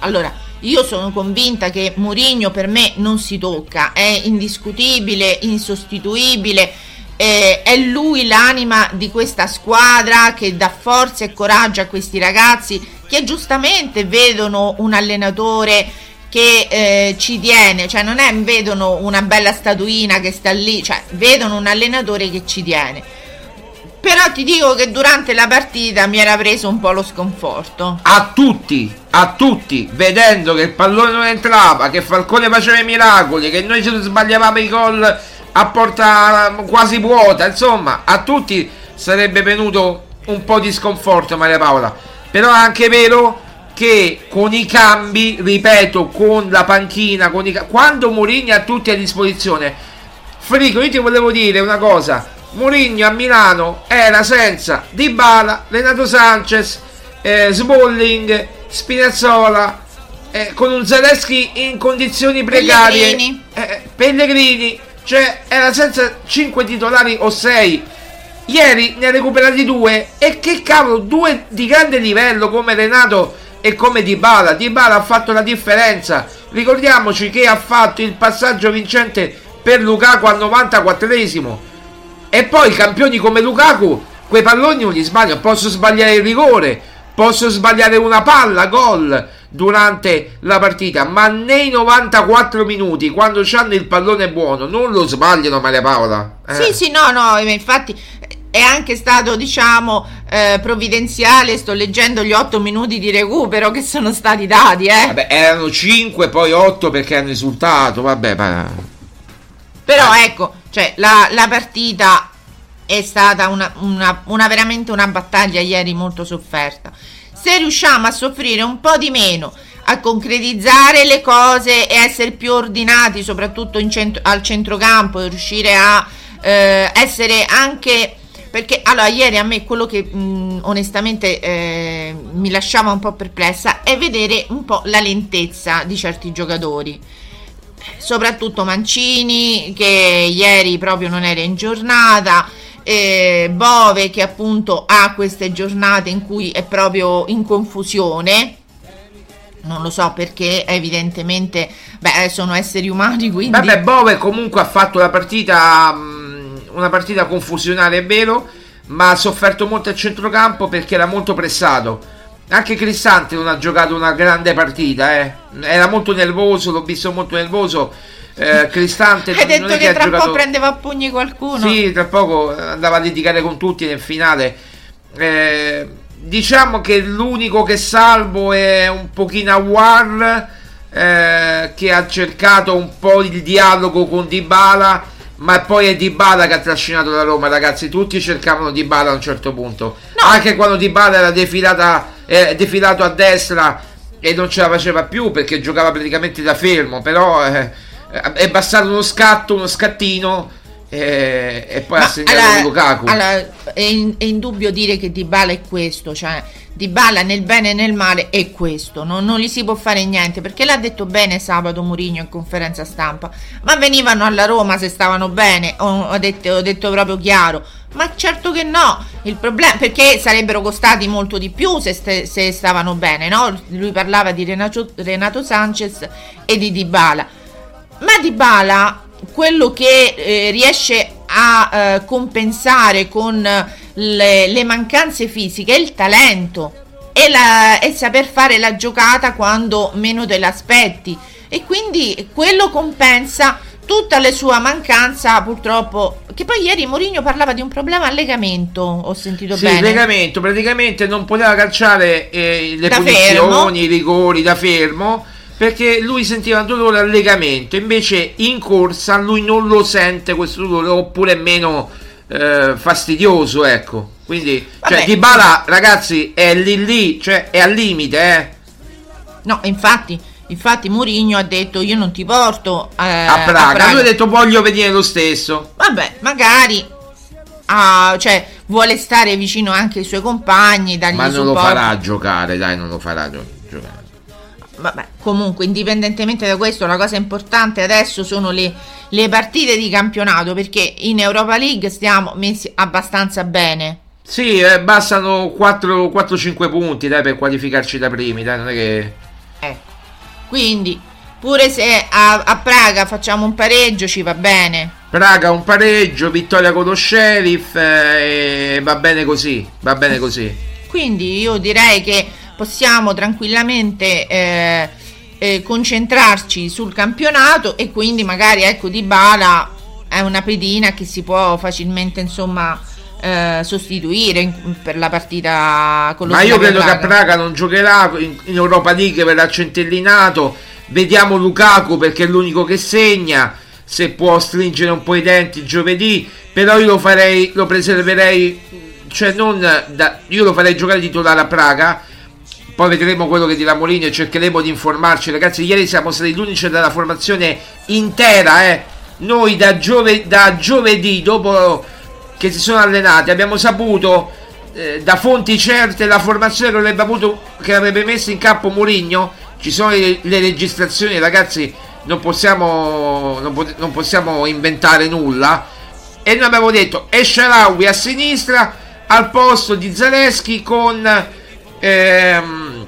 Speaker 5: Allora, io sono convinta che Mourinho per me non si tocca, è indiscutibile, insostituibile, eh, è lui l'anima di questa squadra che dà forza e coraggio a questi ragazzi che giustamente vedono un allenatore che eh, ci tiene, cioè non è vedono una bella statuina che sta lì, cioè vedono un allenatore che ci tiene. Però ti dico che durante la partita mi era preso un po' lo sconforto.
Speaker 4: A tutti, a tutti, vedendo che il pallone non entrava, che Falcone faceva i miracoli, che noi ci sbagliavamo i gol a porta quasi vuota, insomma, a tutti sarebbe venuto un po' di sconforto Maria Paola. Però è anche vero che con i cambi, ripeto, con la panchina, con i quando Mourinho ha tutti a disposizione. Frigo, io ti volevo dire una cosa. Mourinho a Milano era senza Dybala, Renato Sanchez, eh, Smalling, Spinazzola, eh, con un Zaleschi in condizioni precarie.
Speaker 5: Pellegrini.
Speaker 4: Eh, Pellegrini, cioè era senza 5 titolari o 6. Ieri ne ha recuperati due e che cavolo, due di grande livello come Renato e come Dybala. Dybala ha fatto la differenza. Ricordiamoci che ha fatto il passaggio vincente per Lukaku al 94esimo. E poi campioni come Lukaku, quei palloni non li sbaglio. Posso sbagliare il rigore, posso sbagliare una palla, gol durante la partita, ma nei 94 minuti, quando hanno il pallone buono, non lo sbagliano Maria Paola. Eh.
Speaker 5: Sì, sì, no, no, eh, infatti è anche stato, diciamo, eh, provvidenziale. Sto leggendo gli otto minuti di recupero che sono stati dati, eh.
Speaker 4: Vabbè, erano 5, poi 8 perché hanno risultato, vabbè, ma...
Speaker 5: Però ecco, cioè, la, la partita è stata una, una- una- veramente una battaglia ieri molto sofferta. Se riusciamo a soffrire un po' di meno, a concretizzare le cose e essere più ordinati, soprattutto in centro- al centrocampo, e riuscire a eh, essere anche perché allora ieri a me quello che mh, onestamente eh, mi lasciava un po' perplessa è vedere un po' la lentezza di certi giocatori soprattutto Mancini che ieri proprio non era in giornata eh, Bove che appunto ha queste giornate in cui è proprio in confusione Non lo so perché evidentemente beh, sono esseri umani quindi
Speaker 4: Vabbè, Bove comunque ha fatto la partita una partita confusionale, è vero, ma ha sofferto molto al centrocampo perché era molto pressato. Anche Cristante non ha giocato una grande partita, eh. Era molto nervoso, l'ho visto molto nervoso. Eh, Cristante
Speaker 5: Hai detto che,
Speaker 4: ha
Speaker 5: tra
Speaker 4: giocato...
Speaker 5: poco prendeva a pugni qualcuno.
Speaker 4: Sì, tra poco andava a litigare con tutti nel finale. Eh, diciamo che l'unico che salvo è un pochino Awar eh, che ha cercato un po' il dialogo con Dybala, ma poi è Dybala che ha trascinato la Roma, ragazzi. Tutti cercavano Dybala a un certo punto. Anche quando Dybala era defilata, eh, defilato a destra e non ce la faceva più perché giocava praticamente da fermo, però eh, è bastato uno scatto, uno scattino e, e poi ha segnato
Speaker 5: allora,
Speaker 4: Lukaku.
Speaker 5: allora, è, in, è indubbio dire che Dybala è questo, cioè Dybala nel bene e nel male è questo, non, non gli si può fare niente perché l'ha detto bene sabato Mourinho in conferenza stampa, ma venivano alla Roma se stavano bene, ho, ho detto, ho detto proprio chiaro, ma certo che no, il problema perché sarebbero costati molto di più se, ste, se stavano bene, no? Lui parlava di Renato, Renato Sanchez e di Dybala, ma Dybala quello che eh, riesce a eh, compensare con le, le, mancanze fisiche è il talento e, la, e saper fare la giocata quando meno te l'aspetti. E quindi quello compensa tutta la sua mancanza purtroppo che poi ieri Mourinho parlava di un problema al legamento ho sentito
Speaker 4: sì,
Speaker 5: bene
Speaker 4: legamento praticamente non poteva calciare eh, le
Speaker 5: Da
Speaker 4: punizioni i rigori da fermo perché lui sentiva un dolore al legamento, invece in corsa lui non lo sente questo dolore, oppure è meno eh, fastidioso, ecco. Quindi, cioè,
Speaker 5: Vabbè.
Speaker 4: Dybala, ragazzi, è lì lì, cioè, è al limite, eh.
Speaker 5: no infatti infatti Mourinho ha detto io non ti porto eh,
Speaker 4: A Praga. Lui ha detto voglio venire lo stesso.
Speaker 5: Vabbè, magari ah, cioè, vuole stare vicino anche ai suoi compagni,
Speaker 4: Ma non lo
Speaker 5: supporto.
Speaker 4: farà giocare, dai, non lo farà gio- giocare.
Speaker 5: Vabbè, comunque, indipendentemente da questo, la cosa importante adesso sono le, le partite di campionato, perché in Europa League stiamo messi abbastanza bene.
Speaker 4: Sì, eh, bastano 4-5 punti, dai, per qualificarci da primi, dai, non è che...
Speaker 5: Quindi, pure se a, a Praga facciamo un pareggio, ci va bene.
Speaker 4: Praga un pareggio, vittoria con lo Sheriff eh, e va bene così, va bene così.
Speaker 5: Quindi io direi che possiamo tranquillamente eh, eh, concentrarci sul campionato e quindi magari ecco Di Bala è una pedina che si può facilmente insomma eh, sostituire in- per la partita con lo
Speaker 4: Ma io credo che a
Speaker 5: Praga.
Speaker 4: Praga non giocherà, in, in Europa League verrà centellinato, vediamo Lukaku perché è l'unico che segna, se può stringere un po' i denti giovedì, però io lo farei, lo preserverei, cioè non da, io lo farei giocare titolare a Praga, poi vedremo quello che dirà Molino e cercheremo di informarci. Ragazzi, ieri siamo stati l'unici della formazione intera, eh. Noi da, giove- da giovedì, dopo che si sono allenati, abbiamo saputo eh, da fonti certe la formazione che avrebbe, avuto, che avrebbe messo in campo Mourinho. Ci sono le, le registrazioni, ragazzi. Non possiamo, non, pot- non possiamo inventare nulla. E noi abbiamo detto Esharawi a sinistra al posto di Zaleschi con ehm,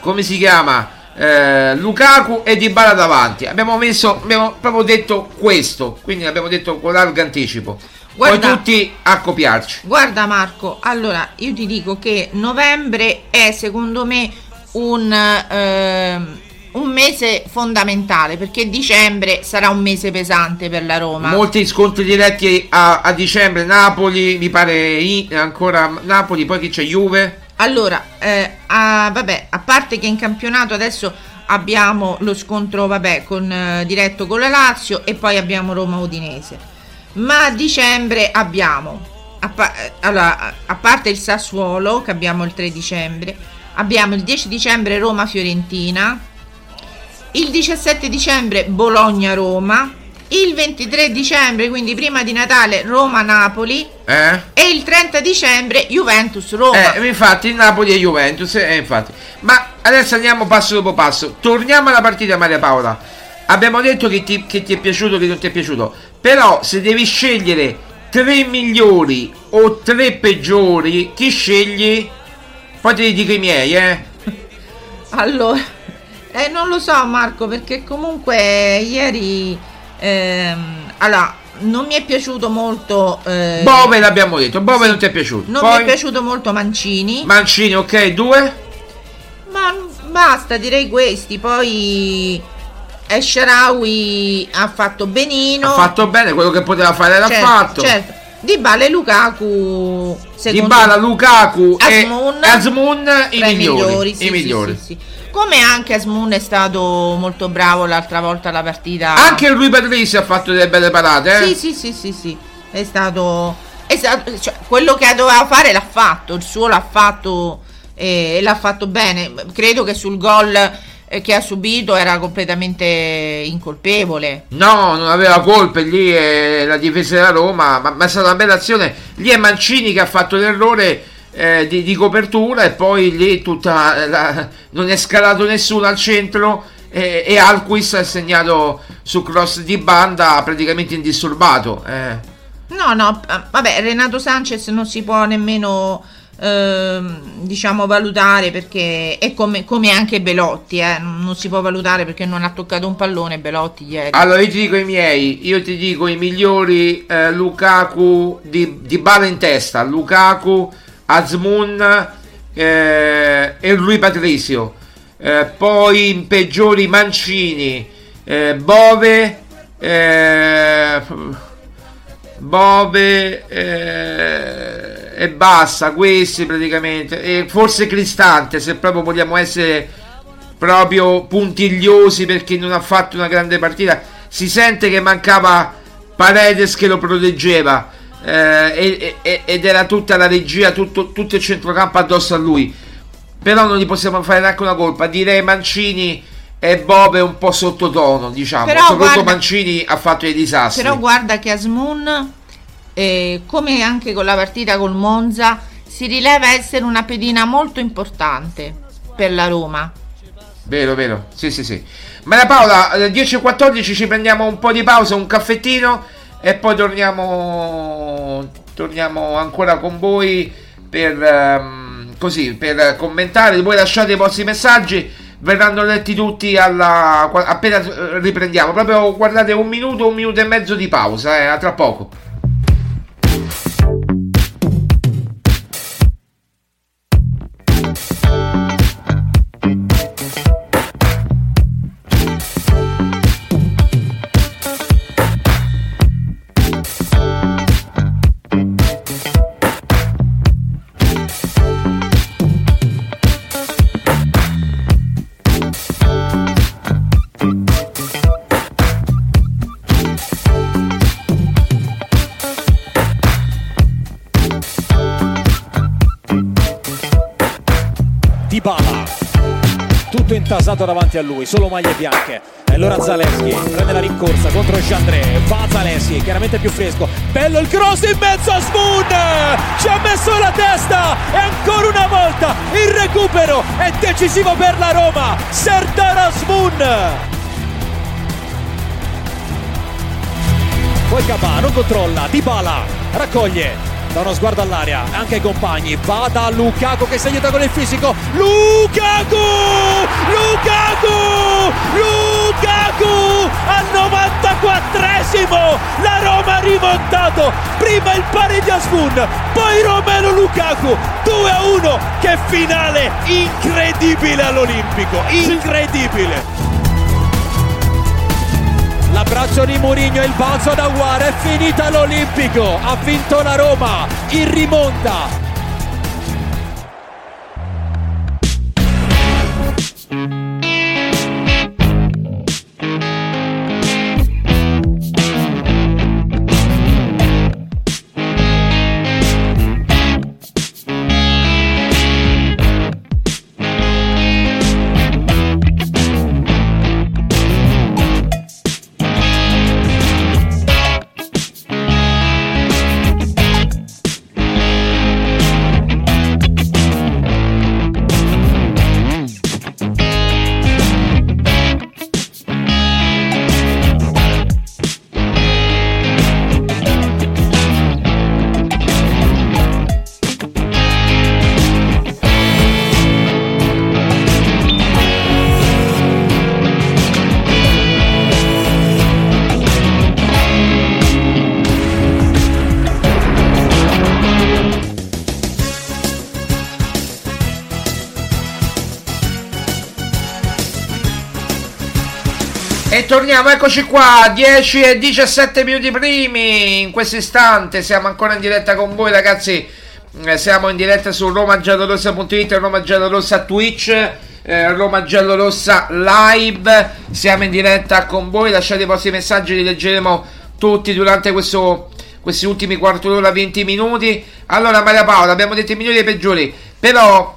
Speaker 4: come si chiama Eh, Lukaku e Dybala davanti abbiamo messo abbiamo proprio detto questo quindi l'abbiamo detto con largo anticipo
Speaker 5: Guarda-
Speaker 4: poi tutti a copiarci
Speaker 5: Guarda Marco, allora io ti dico che novembre è secondo me un, ehm, un mese fondamentale perché dicembre sarà un mese pesante per la Roma.
Speaker 4: molti scontri diretti a, a dicembre Napoli mi pare ancora Napoli poi chi c'è Juve
Speaker 5: Allora, eh, a, vabbè, a parte che in campionato adesso abbiamo lo scontro vabbè, con, eh, diretto con la Lazio e poi abbiamo Roma-Udinese. Ma a dicembre abbiamo, a, pa- allora, a- parte il Sassuolo che abbiamo il 3 dicembre, abbiamo il 10 dicembre Roma-Fiorentina, il 17 dicembre Bologna-Roma, il 23 dicembre, quindi prima di Natale, Roma-Napoli
Speaker 4: eh?
Speaker 5: e il 30 dicembre Juventus-Roma.
Speaker 4: Eh, infatti Napoli e Juventus, eh, infatti. Ma adesso andiamo passo dopo passo. Torniamo alla partita Maria Paola. Abbiamo detto che ti, che ti è piaciuto, che non ti è piaciuto. Però se devi scegliere tre migliori o tre peggiori, chi scegli? Poi te li dico i miei, eh.
Speaker 5: Allora, Eh, non lo so Marco, perché comunque ieri... Ehm, allora, non mi è piaciuto molto... Eh,
Speaker 4: Bove l'abbiamo detto, Bove non ti è piaciuto.
Speaker 5: non
Speaker 4: Poi,
Speaker 5: mi è piaciuto molto Mancini.
Speaker 4: Mancini, ok, due.
Speaker 5: Ma basta, direi questi. Poi Esharawi ha fatto benino.
Speaker 4: Ha fatto bene quello che poteva fare, l'ha
Speaker 5: Certo,
Speaker 4: fatto.
Speaker 5: Certo. Dybala e Lukaku secondo
Speaker 4: Dybala, Lukaku
Speaker 5: Asmun,
Speaker 4: e Asmun i
Speaker 5: tra
Speaker 4: migliori.
Speaker 5: sì,
Speaker 4: i migliori.
Speaker 5: sì, sì. Come anche Asmun è stato molto bravo l'altra volta alla partita.
Speaker 4: Anche lui Patrizi ha fatto delle belle parate, eh?
Speaker 5: Sì, sì, sì, sì, sì. È stato, è stato- cioè, quello che doveva fare l'ha fatto, il suo l'ha fatto eh, e l'ha fatto bene. Credo che sul gol eh, che ha subito era completamente incolpevole.
Speaker 4: No, non aveva colpe lì è la difesa della Roma, ma, ma è stata una bella azione. Lì è Mancini che ha fatto l'errore eh, di, di copertura e poi lì tutta la- non è scalato nessuno al centro e, e Alquist ha segnato su cross di banda praticamente indisturbato. eh.
Speaker 5: No, no, eh, vabbè, Renato Sanchez non si può nemmeno ehm, diciamo valutare perché è come, come anche Belotti, eh, non si può valutare perché non ha toccato un pallone Belotti ieri.
Speaker 4: Allora io ti dico i miei, io ti dico i migliori eh, Lukaku di, di bala in testa, Lukaku, Azmoun eh, e Rui Patricio. Eh, poi in peggiori Mancini, eh, Bove, Bove e basta, questi praticamente. E forse Cristante, se proprio vogliamo essere proprio puntigliosi perché non ha fatto una grande partita. Si sente che mancava Paredes che lo proteggeva eh, ed era tutta la regia, tutto, tutto il centrocampo addosso a lui. Però non gli possiamo fare neanche una colpa. Direi Mancini e Bob è un po' sottotono, diciamo.
Speaker 5: Però
Speaker 4: Soprattutto
Speaker 5: guarda-
Speaker 4: Mancini ha fatto dei disastri.
Speaker 5: Però guarda che Asmun, eh, come anche con la partita col Monza, si rileva essere una pedina molto importante per la Roma.
Speaker 4: Vero, vero. Sì, sì, sì. Maria Paola, alle 10.14 ci prendiamo un po' di pausa, un caffettino e poi torniamo, torniamo ancora con voi per, ehm, così, per commentare. Voi lasciate i vostri messaggi, verranno letti tutti alla, appena riprendiamo. Proprio guardate un minuto, un minuto e mezzo di pausa, eh, a tra poco.
Speaker 2: Intasato davanti a lui solo maglie bianche. E allora Zaleschi prende la rincorsa contro Jandré va Zaleschi chiaramente più fresco. Bello il cross in mezzo a Spoon ci ha messo la testa e ancora una volta il recupero è decisivo per la Roma. Serdar Spoon poi Cabà non controlla Dybala raccoglie da uno sguardo all'area anche ai compagni. Va da Lukaku che si aiuta con il fisico. Lukaku! Lukaku! Lukaku! Al 94esimo la Roma ha rimontato. Prima il pari di Asmun poi Romelo Lukaku. 2 a 1 che finale incredibile all'Olimpico. Incredibile L'abbraccio di Mourinho, il balzo da Guara, è finita l'Olimpico, ha vinto la Roma, in rimonta.
Speaker 4: Torniamo, eccoci qua, 10 e 17 minuti primi, in questo istante siamo ancora in diretta con voi ragazzi, eh, siamo in diretta su romagiallorossa.it, Roma Giallorossa Twitch, eh, Roma Giallorossa Live, siamo in diretta con voi, lasciate i vostri messaggi, li leggeremo tutti durante questo, questi ultimi quarto d'ora, 20 minuti. Allora Maria Paola, abbiamo detto i migliori e i peggiori, però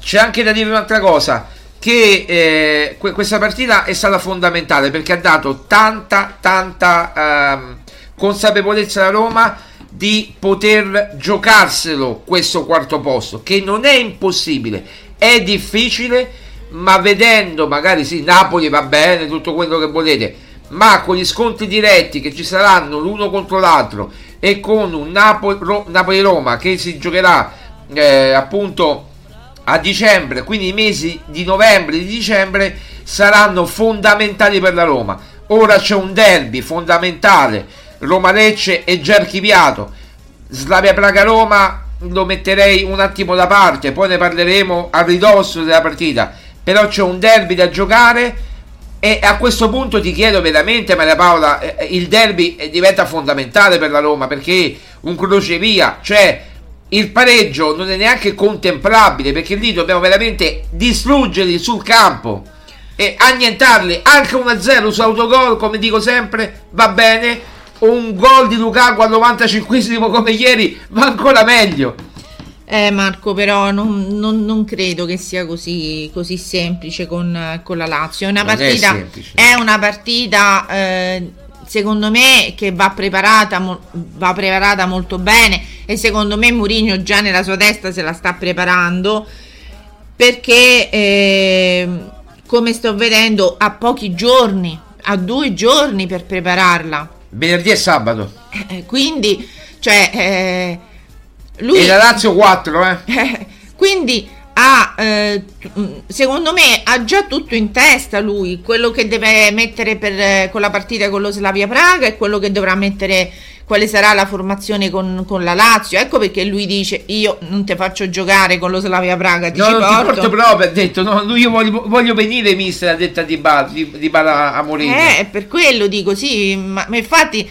Speaker 4: c'è anche da dire un'altra cosa che eh, questa partita è stata fondamentale perché ha dato tanta tanta ehm, consapevolezza alla Roma di poter giocarselo questo quarto posto che non è impossibile. È difficile ma vedendo magari sì Napoli va bene tutto quello che volete ma con gli scontri diretti che ci saranno l'uno contro l'altro e con un Napoli-Roma che si giocherà eh, appunto a dicembre, quindi i mesi di novembre e di dicembre saranno fondamentali per la Roma. Ora c'è un derby fondamentale, Roma-Lecce e già archiviato. Slavia Praga-Roma lo metterei un attimo da parte, poi ne parleremo a ridosso della partita. Però c'è un derby da giocare e a questo punto ti chiedo veramente, Maria Paola, eh, il derby diventa fondamentale per la Roma perché un crocevia, cioè il pareggio non è neanche contemplabile perché lì dobbiamo veramente distruggerli sul campo e annientarli. Anche 1-0 su autogol come dico sempre va bene. Un gol di Lukaku al 95 come ieri va ancora meglio.
Speaker 5: Eh Marco però non, non, non credo che sia così, così semplice con, con, la Lazio. È una non partita è, è una partita eh, secondo me che va preparata, va preparata molto bene e secondo me Mourinho già nella sua testa se la sta preparando perché eh, come sto vedendo ha pochi giorni, ha due giorni per prepararla.
Speaker 4: Venerdì e sabato.
Speaker 5: Eh, quindi, cioè, eh, lui...
Speaker 4: E la Lazio 4, eh?
Speaker 5: quindi ha, eh, secondo me, ha già tutto in testa lui, quello che deve mettere per, con la partita con lo Slavia Praga e quello che dovrà mettere quale sarà la formazione con, con, la Lazio. Ecco perché lui dice: Io non ti faccio giocare con lo Slavia Praga. Ti
Speaker 4: no, non porto. ti porto proprio. Ha detto: no, Io voglio, voglio venire, mister. Ha detto di Bala, di, di Bala a Mourinho.
Speaker 5: Eh, per quello dico sì. Ma, ma infatti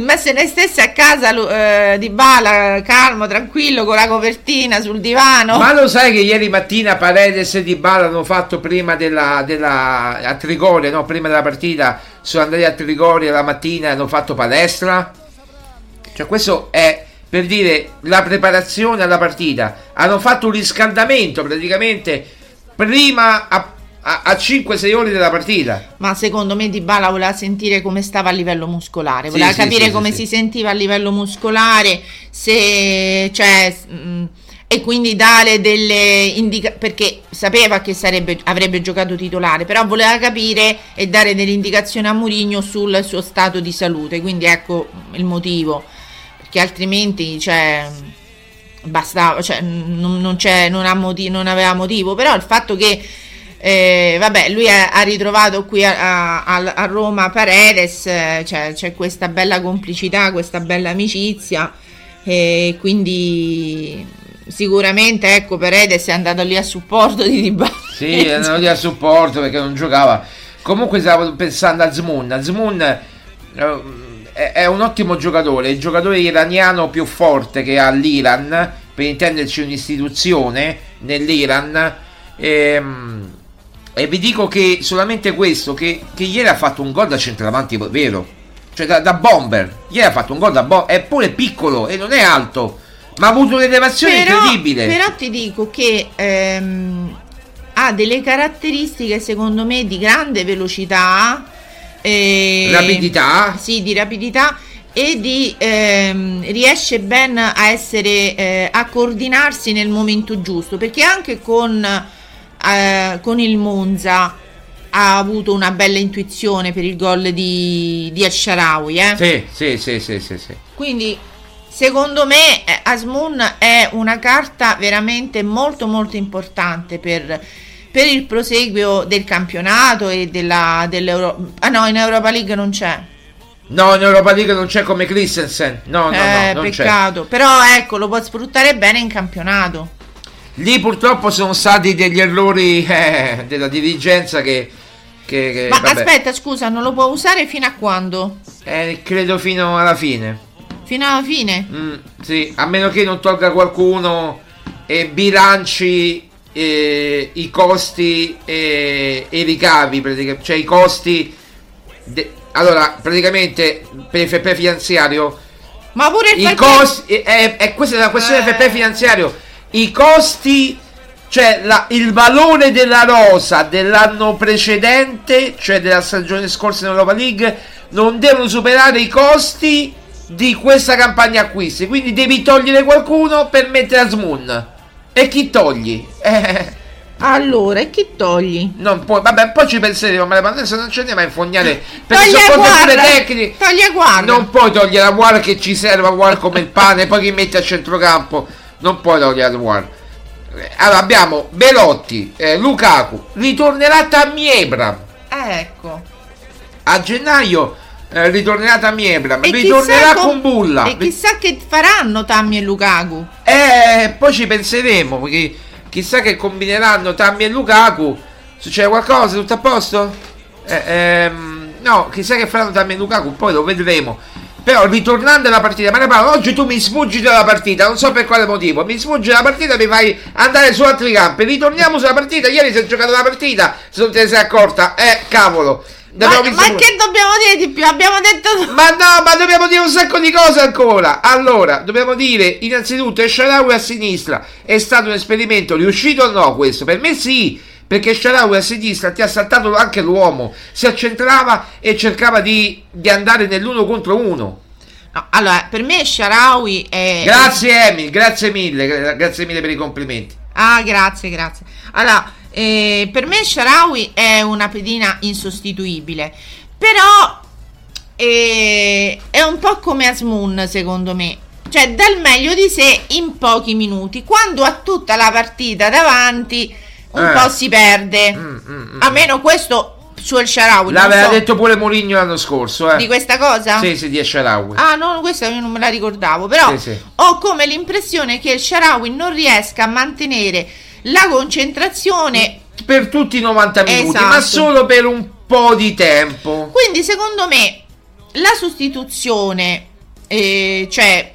Speaker 5: ma se ne stesse a casa eh, di Bala, calmo, tranquillo, con la copertina sul divano.
Speaker 4: Ma lo sai che ieri mattina Paredes e Di Bala hanno fatto prima della, della a Trigoria, no? prima della partita, sono andati a Trigoria la mattina e hanno fatto palestra? Cioè questo è per dire la preparazione alla partita. Hanno fatto un riscaldamento praticamente prima a a, a 5-6 ore della partita.
Speaker 5: Ma secondo me Di Bala voleva sentire come stava a livello muscolare, voleva sì, capire sì, come si sentiva a livello muscolare, se cioè mh, mm, e quindi dare delle indicazioni perché sapeva che sarebbe, avrebbe giocato titolare, però voleva capire e dare delle indicazioni a Mourinho sul suo stato di salute. Quindi ecco il motivo, perché altrimenti cioè bastava, cioè, non, non, non, motivo, non aveva motivo, però il fatto che eh, vabbè, lui ha, ritrovato qui a, a, a Roma Paredes, eh, cioè, c'è questa bella complicità, questa bella amicizia e quindi sicuramente ecco Paredes è andato lì a supporto di Dybala.
Speaker 4: Sì, è andato lì a supporto perché non giocava. Comunque stavo pensando a Zmoun, Zmoun eh, è un ottimo giocatore, il giocatore iraniano più forte che ha l'Iran, per intenderci un'istituzione nell'Iran. Ehm, e vi dico che solamente questo, che, che ieri ha fatto un gol da centravanti vero, cioè da, da bomber. Ieri ha fatto un gol da bomber, è pure piccolo e non è alto, ma ha avuto un'elevazione però, incredibile.
Speaker 5: Però ti dico che ehm, ha delle caratteristiche secondo me di grande velocità.
Speaker 4: Eh, rapidità.
Speaker 5: Sì, di rapidità e di ehm, riesce ben a essere eh, a coordinarsi nel momento giusto perché anche con eh, con il Monza ha avuto una bella intuizione per il gol di, di El
Speaker 4: eh? Sì, sì, sì, sì, sì,
Speaker 5: Quindi secondo me eh, Asmun è una carta veramente molto molto importante per, per il proseguio del campionato e della, dell'Euro... Ah no, in Europa League non c'è.
Speaker 4: No, in Europa League non c'è come Christensen. No, no,
Speaker 5: eh,
Speaker 4: no,
Speaker 5: peccato. C'è. Però ecco, lo può sfruttare bene in campionato.
Speaker 4: Lì purtroppo sono stati degli errori eh, della dirigenza che Che, che,
Speaker 5: Ma
Speaker 4: vabbè.
Speaker 5: aspetta, scusa, non lo può usare fino a quando?
Speaker 4: Eh, credo fino alla fine.
Speaker 5: Fino alla fine?
Speaker 4: Mm, sì, a meno che non tolga qualcuno e bilanci eh, i costi e, i ricavi, pratica- cioè i costi. de- allora, praticamente per il FP finanziario,
Speaker 5: Ma pure il
Speaker 4: i
Speaker 5: fatto-
Speaker 4: costi. È, è- questa è una questione del FP finanziario. I costi, cioè la- il valore della rosa dell'anno precedente, cioè della stagione scorsa in Europa League, non devono superare i costi di questa campagna acquisti. Quindi devi togliere qualcuno per mettere a Smoon. E chi togli? Eh.
Speaker 5: Allora, e chi togli?
Speaker 4: Non puoi, vabbè, poi ci penseremo, ma adesso non ci andiamo a infognare per
Speaker 5: Togli a
Speaker 4: soccorso pure
Speaker 5: guarda,
Speaker 4: tecnici.
Speaker 5: togli a guarda.
Speaker 4: Non puoi togliere la War che ci serve a War come il pane, poi chi metti a centrocampo. Non puoi togliere. Eh, Allora abbiamo Belotti, eh, Lukaku, ritornerà Tammy.
Speaker 5: Eh, ecco.
Speaker 4: A gennaio eh, ritornerà Tammy Ebram, ritornerà
Speaker 5: chissà
Speaker 4: con Bulla.
Speaker 5: E chissà che faranno Tammy e Lukaku.
Speaker 4: Eh, poi ci penseremo, perché chissà che combineranno Tammy e Lukaku. Succede qualcosa? Tutto a posto? Eh, ehm, no, chissà che faranno Tammy e Lukaku, poi lo vedremo. Però ritornando alla partita, ma ne parlo, oggi tu mi sfuggi dalla partita, non so per quale motivo, mi sfuggi dalla partita e mi fai andare su altri campi. Ritorniamo sulla partita, ieri si è giocato la partita, se non te ne sei accorta. Eh, cavolo.
Speaker 5: Ma, ma che dobbiamo dire di più? Abbiamo detto.
Speaker 4: ma no, ma dobbiamo dire un sacco di cose ancora. Allora, dobbiamo dire innanzitutto che Sharawi a sinistra è stato un esperimento riuscito o no questo? Per me sì, perché Sharawi a sinistra ti ha saltato anche l'uomo, si accentrava e cercava di, di andare nell'uno contro uno.
Speaker 5: No, allora, per me Sharawi è.
Speaker 4: Grazie Emil, grazie mille, gra- grazie mille per i complimenti.
Speaker 5: Ah, grazie, grazie. Allora, eh, per me Sharawi è una pedina insostituibile. Però eh, è un po' come Asmoon, secondo me. Cioè, dà il meglio di sé in pochi minuti. Quando ha tutta la partita davanti, un
Speaker 4: Eh.
Speaker 5: po' si perde. A meno questo su El Sharawi.
Speaker 4: L'aveva
Speaker 5: so.
Speaker 4: detto pure Mourinho l'anno scorso, eh.
Speaker 5: Di questa cosa?
Speaker 4: Sì, sì, di Sharawi.
Speaker 5: Ah, no, questa io non me la ricordavo. Però
Speaker 4: Sì, sì.
Speaker 5: ho come l'impressione che il Sharawi non riesca a mantenere la concentrazione.
Speaker 4: Per tutti i 90 minuti,
Speaker 5: Esatto.
Speaker 4: ma solo per un po' di tempo.
Speaker 5: Quindi, secondo me, la sostituzione, eh, cioè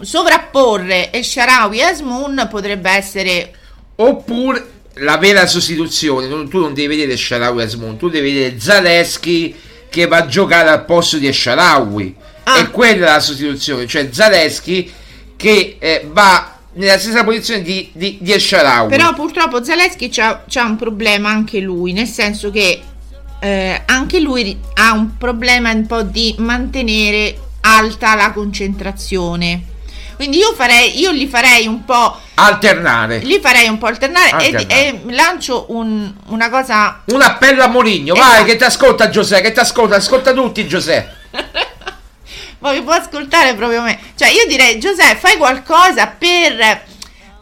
Speaker 5: sovrapporre El Sharawi e Asmoon potrebbe essere.
Speaker 4: Oppure la vera sostituzione, non- tu non devi vedere Sharawi Asmoon, tu devi vedere Zaleschi che va a giocare al posto di Sharawi.
Speaker 5: Ah.
Speaker 4: E quella è la sostituzione, cioè Zaleschi che eh, va nella stessa posizione di, di, di El Shaarawy.
Speaker 5: Però purtroppo Zaleschi c'ha, c'ha un problema anche lui, nel senso che eh, anche lui ha un problema un po' di mantenere alta la concentrazione. Quindi io farei, io li farei un po',
Speaker 4: alternare.
Speaker 5: li farei un po' alternare e,
Speaker 4: Alternare.
Speaker 5: e lancio un- una cosa
Speaker 4: Un appello a Mourinho,
Speaker 5: Esatto.
Speaker 4: vai che ti ascolta Giuseppe, che ti ascolta, ascolta tutti Giuseppe.
Speaker 5: Voglio può ascoltare proprio me. Cioè, io direi, Giuseppe, fai qualcosa per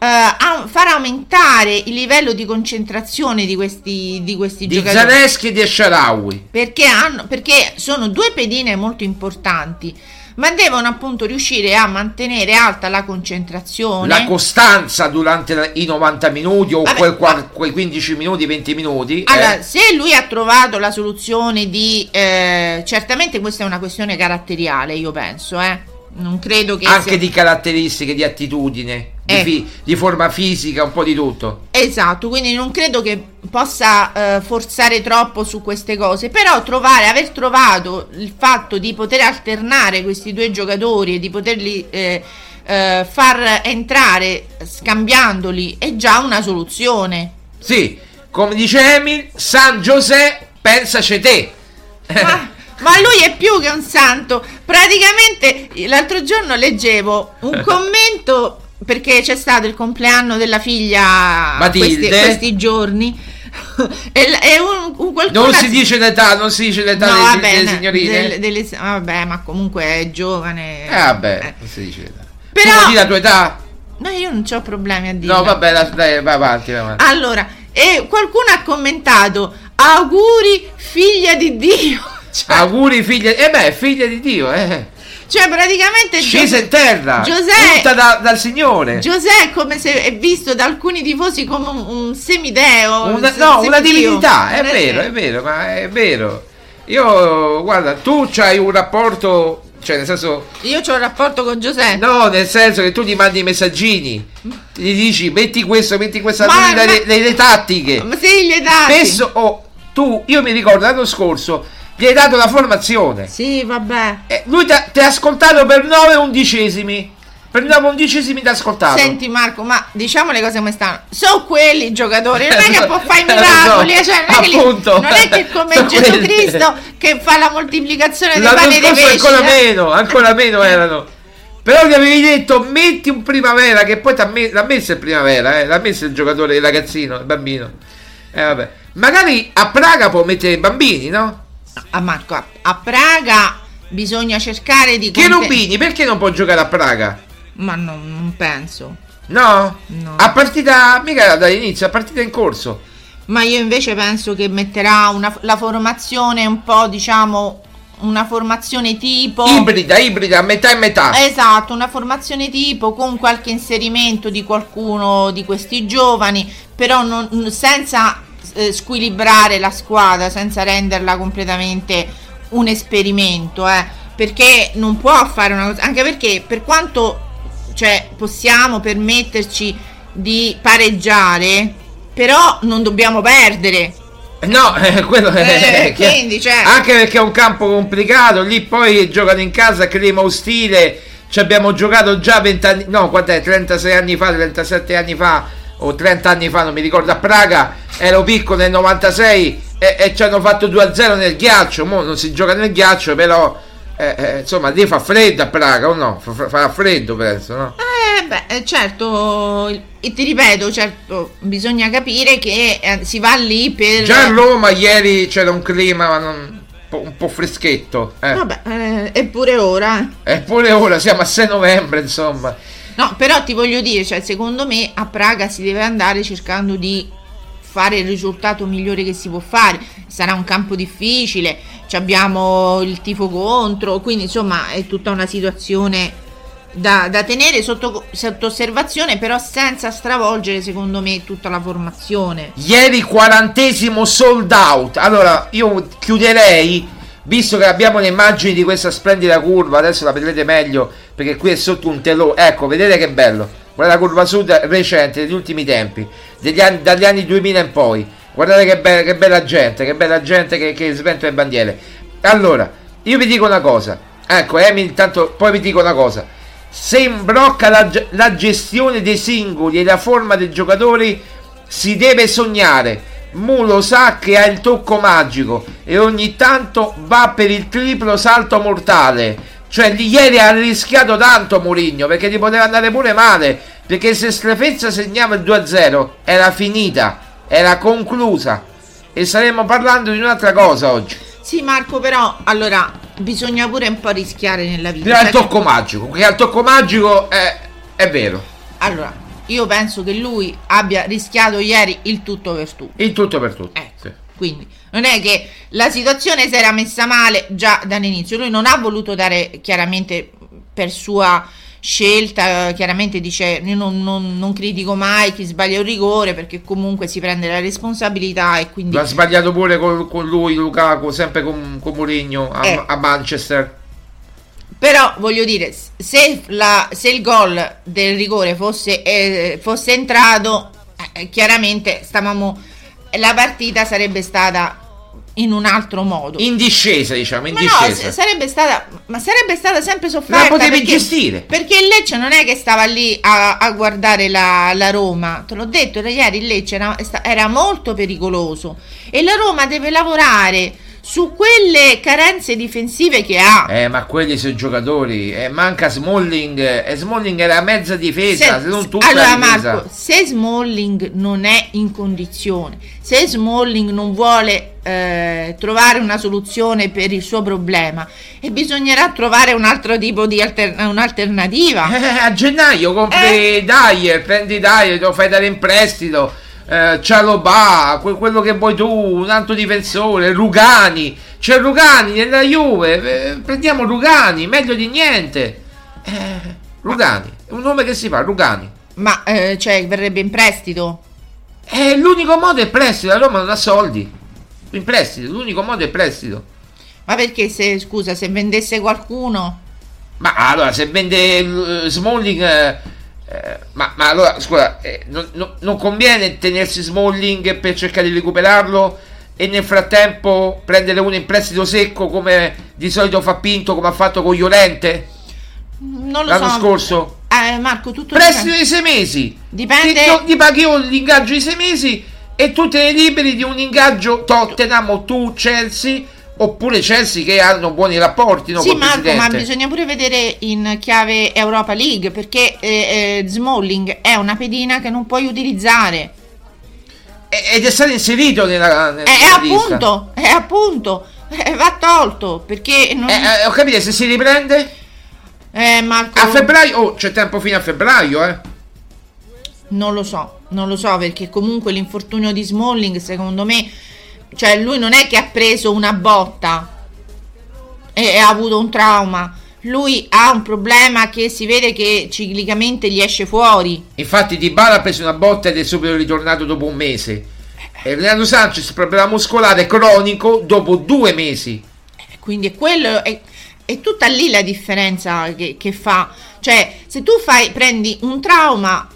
Speaker 5: eh, au- far aumentare il livello di concentrazione di questi, di questi
Speaker 4: Di
Speaker 5: giocatori.
Speaker 4: Zaleschi e di Sharawi.
Speaker 5: Perché, hanno, perché sono due pedine molto importanti, ma devono appunto riuscire a mantenere alta la concentrazione.
Speaker 4: La costanza durante i 90 minuti o
Speaker 5: Vabbè,
Speaker 4: quel qua- quei 15 minuti, 20 minuti.
Speaker 5: Allora,
Speaker 4: eh.
Speaker 5: se lui ha trovato la soluzione di... eh, certamente questa è una questione caratteriale, io penso, eh. Non credo che...
Speaker 4: anche
Speaker 5: sia-
Speaker 4: di caratteristiche, di attitudine, di,
Speaker 5: Ecco.
Speaker 4: fi- di forma fisica, un po' di tutto.
Speaker 5: Esatto, quindi non credo che possa eh, forzare troppo su queste cose, però trovare, aver trovato il fatto di poter alternare questi due giocatori e di poterli eh, eh, far entrare scambiandoli è già una soluzione.
Speaker 4: Sì, come dice Emil, San José, pensaci te.
Speaker 5: Ma, ma lui è più che un santo. Praticamente l'altro giorno leggevo un commento perché c'è stato il compleanno della figlia questi, questi giorni. e, e un, un
Speaker 4: Non si dice l'età, non si dice l'età
Speaker 5: No,
Speaker 4: delle,
Speaker 5: vabbè,
Speaker 4: delle
Speaker 5: no,
Speaker 4: signorine.
Speaker 5: delle- delle- vabbè, ma comunque è giovane.
Speaker 4: Eh, vabbè, non si dice l'età.
Speaker 5: Però-
Speaker 4: Tu la tua età?
Speaker 5: No, io non ho problemi a dire.
Speaker 4: No, vabbè, la- dai, vai avanti, vai avanti.
Speaker 5: Allora, e qualcuno ha commentato: auguri, figlia di Dio. Cioè,
Speaker 4: Auguri figlia, eh beh, figlia di Dio, eh.
Speaker 5: Cioè, praticamente.
Speaker 4: Scesa in terra.
Speaker 5: Giuseppe.
Speaker 4: Da, dal Signore.
Speaker 5: Giuseppe è come se è visto da alcuni tifosi come un, un semideo.
Speaker 4: Una,
Speaker 5: un
Speaker 4: no, una
Speaker 5: semidio.
Speaker 4: divinità, è
Speaker 5: Non
Speaker 4: vero, è vero, ma è vero. Io, guarda, tu c'hai un rapporto, cioè nel senso,
Speaker 5: Io ho un rapporto con Giuseppe.
Speaker 4: no, nel senso che tu gli mandi i messaggini, gli dici metti questo, metti questa,
Speaker 5: Ma- ma-
Speaker 4: le, le- le tattiche.
Speaker 5: Ma sì, gli dati.
Speaker 4: Spesso, oh, tu, io mi ricordo l'anno scorso, gli hai dato la formazione.
Speaker 5: Sì, vabbè.
Speaker 4: Eh, lui ti ha ascoltato per 9 undicesimi. Per 9 undicesimi ti ha ascoltato.
Speaker 5: Senti Marco, ma diciamo le cose come stanno. Sono quelli i giocatori, non è che può fare i
Speaker 4: Eh, so,
Speaker 5: miracoli, cioè, non, è che li- non è che come
Speaker 4: Sono
Speaker 5: Gesù
Speaker 4: quelli.
Speaker 5: Cristo che fa la moltiplicazione dei
Speaker 4: L'anno
Speaker 5: pani e dei pesci.
Speaker 4: ancora
Speaker 5: eh.
Speaker 4: meno, ancora meno erano. Però gli avevi detto metti un primavera che poi me- l'ha messo il primavera, eh, l'ha messo il giocatore, il ragazzino, il bambino. Eh, vabbè. Magari a Praga può mettere i bambini, no?
Speaker 5: A Marco, a, a Praga bisogna cercare di...
Speaker 4: Che
Speaker 5: conte-
Speaker 4: Rubini, perché non può giocare a Praga?
Speaker 5: Ma non, non penso.
Speaker 4: No?
Speaker 5: No.
Speaker 4: A partita, mica dall'inizio, a partita in corso.
Speaker 5: Ma io invece penso che metterà una, la formazione un po', diciamo, una formazione tipo...
Speaker 4: Ibrida, ibrida, a metà e metà.
Speaker 5: Esatto, una formazione tipo con qualche inserimento di qualcuno di questi giovani, però non- senza eh, squilibrare la squadra, senza renderla completamente un esperimento, eh, perché non può fare una cosa, anche perché per quanto cioè, possiamo permetterci di pareggiare, però non dobbiamo perdere.
Speaker 4: No, eh, quello è
Speaker 5: Eh, quindi, cioè-
Speaker 4: anche perché è un campo complicato, lì poi giocano in casa, clima ostile. Ci abbiamo giocato già 20 anni, no, quant'è? 36 anni fa, 37 anni fa o 30 anni fa, non mi ricordo a Praga, ero piccolo nel 96 e, e ci hanno fatto 2-0 nel ghiaccio, mo non si gioca nel ghiaccio, però eh, eh, insomma lì fa freddo a Praga o no? Fa, fa- freddo penso, no?
Speaker 5: Eh beh, eh, certo, e ti ripeto, certo, bisogna capire che eh, si va lì per...
Speaker 4: Già a Roma ieri c'era un clima ma non- un, po', un po' freschetto. Eh.
Speaker 5: Vabbè, eh, eppure ora.
Speaker 4: Eppure ora siamo a 6 novembre, insomma.
Speaker 5: No, però ti voglio dire, cioè, secondo me a Praga si deve andare cercando di fare il risultato migliore che si può fare. Sarà un campo difficile, ci abbiamo il tifo contro, quindi insomma è tutta una situazione da, da tenere sotto, sotto osservazione, però senza stravolgere secondo me tutta la formazione.
Speaker 4: Ieri quarantesimo sold out. Allora, io chiuderei, visto che abbiamo le immagini di questa splendida curva, adesso la vedrete meglio, perché qui è sotto un telò. Ecco, vedete che bello. Guarda la curva sud recente, degli ultimi tempi, degli anni, dagli anni 2000 in poi. Guardate che, be- che bella gente, che bella gente che, che sventa le bandiere. Allora, io vi dico una cosa. Ecco, Emi, intanto poi vi dico una cosa. Se imbrocca la, la gestione dei singoli e la forma dei giocatori, si deve sognare. Mulo sa che ha il tocco magico e ogni tanto va per il triplo salto mortale. Cioè, ieri ha rischiato tanto Mourinho perché gli poteva andare pure male. Perché se Strefezza segnava il 2-0 era finita, era conclusa. E staremmo parlando di un'altra cosa oggi.
Speaker 5: Sì, Marco, però allora bisogna pure un po' rischiare nella vita.
Speaker 4: Era il tocco magico. Che al tocco magico è, è vero.
Speaker 5: Allora, io penso che lui abbia rischiato ieri il tutto per tutto.
Speaker 4: Il tutto per tutto. Sì.
Speaker 5: Quindi non è che la situazione si era messa male già dall'inizio. Lui non ha voluto dare chiaramente per sua scelta, chiaramente dice io non, non- non critico mai chi sbaglia un rigore perché comunque si prende la responsabilità e quindi...
Speaker 4: L'ha sbagliato pure con, con lui, Lukaku, sempre con, con Mourinho a,
Speaker 5: Eh.
Speaker 4: a Manchester.
Speaker 5: Però voglio dire, se, la- se il gol del rigore fosse, eh, fosse entrato, eh, chiaramente stavamo, la partita sarebbe stata in un altro modo.
Speaker 4: In discesa, diciamo, in
Speaker 5: Ma no,
Speaker 4: discesa.
Speaker 5: s- sarebbe stata, ma sarebbe stata sempre sofferta.
Speaker 4: La potevi
Speaker 5: perché-
Speaker 4: gestire.
Speaker 5: Perché il Lecce non è che stava lì a, a guardare la, la Roma, te l'ho detto da ieri, il Lecce era, era molto pericoloso e la Roma deve lavorare su quelle carenze difensive che ha.
Speaker 4: Eh, ma quelli sono giocatori. Eh, manca Smalling. E Smalling era mezza difesa, se, non tutta
Speaker 5: allora. Marco, se Smalling non è in condizione, se Smalling non vuole eh, trovare una soluzione per il suo problema, e bisognerà trovare un altro tipo di alter- un'alternativa.
Speaker 4: Eh, a gennaio compri Dyer, prendi Dyer, lo fai dare in prestito. Eh, Cialobà, que- quello che vuoi tu, un altro difensore, Rugani. C'è Rugani nella Juve, eh, prendiamo Rugani, meglio di niente. Eh, Rugani, è un nome che si fa, Rugani.
Speaker 5: Ma eh, cioè verrebbe in prestito?
Speaker 4: Eh, l'unico modo è prestito, la Roma non ha soldi. In prestito, l'unico modo è prestito.
Speaker 5: Ma perché se scusa, se vendesse qualcuno?
Speaker 4: Ma allora, se vende eh, Smalling, eh, eh, ma, ma allora, scusa, eh, non, non- non conviene tenersi Smalling per cercare di recuperarlo e nel frattempo prendere uno in prestito secco come di solito fa Pinto, come ha fatto con Llorente
Speaker 5: Non lo
Speaker 4: l'anno
Speaker 5: so.
Speaker 4: scorso?
Speaker 5: Eh, Marco, tutto
Speaker 4: Prestito
Speaker 5: dipende.
Speaker 4: di sei mesi.
Speaker 5: Dipende-
Speaker 4: Ti, no, ti paghi io l'ingaggio di sei mesi e tu te ne liberi di un ingaggio Tottenham o tu Chelsea oppure Chelsea che hanno buoni rapporti no,
Speaker 5: Sì, Marco, ma bisogna pure vedere in chiave Europa League perché eh, eh, Smalling è una pedina che non puoi utilizzare.
Speaker 4: Ed è stato inserito nella, nella
Speaker 5: Eh, È,
Speaker 4: lista.
Speaker 5: appunto, è appunto, eh, va tolto perché non...
Speaker 4: Eh, eh, ho capito, se si riprende
Speaker 5: Eh, Marco,
Speaker 4: a febbraio, oh, c'è tempo fino a febbraio, eh.
Speaker 5: non lo so, non lo so perché comunque l'infortunio di Smalling secondo me, cioè lui non è che ha preso una botta e, ha avuto un trauma, lui ha un problema che si vede che ciclicamente gli esce fuori.
Speaker 4: Infatti Di Bala ha preso una botta ed è subito ritornato dopo un mese. E Leandro Sanchez, problema muscolare cronico, dopo due mesi.
Speaker 5: Quindi è quello è, è tutta lì la differenza che, che fa. Cioè, se tu fai, prendi un trauma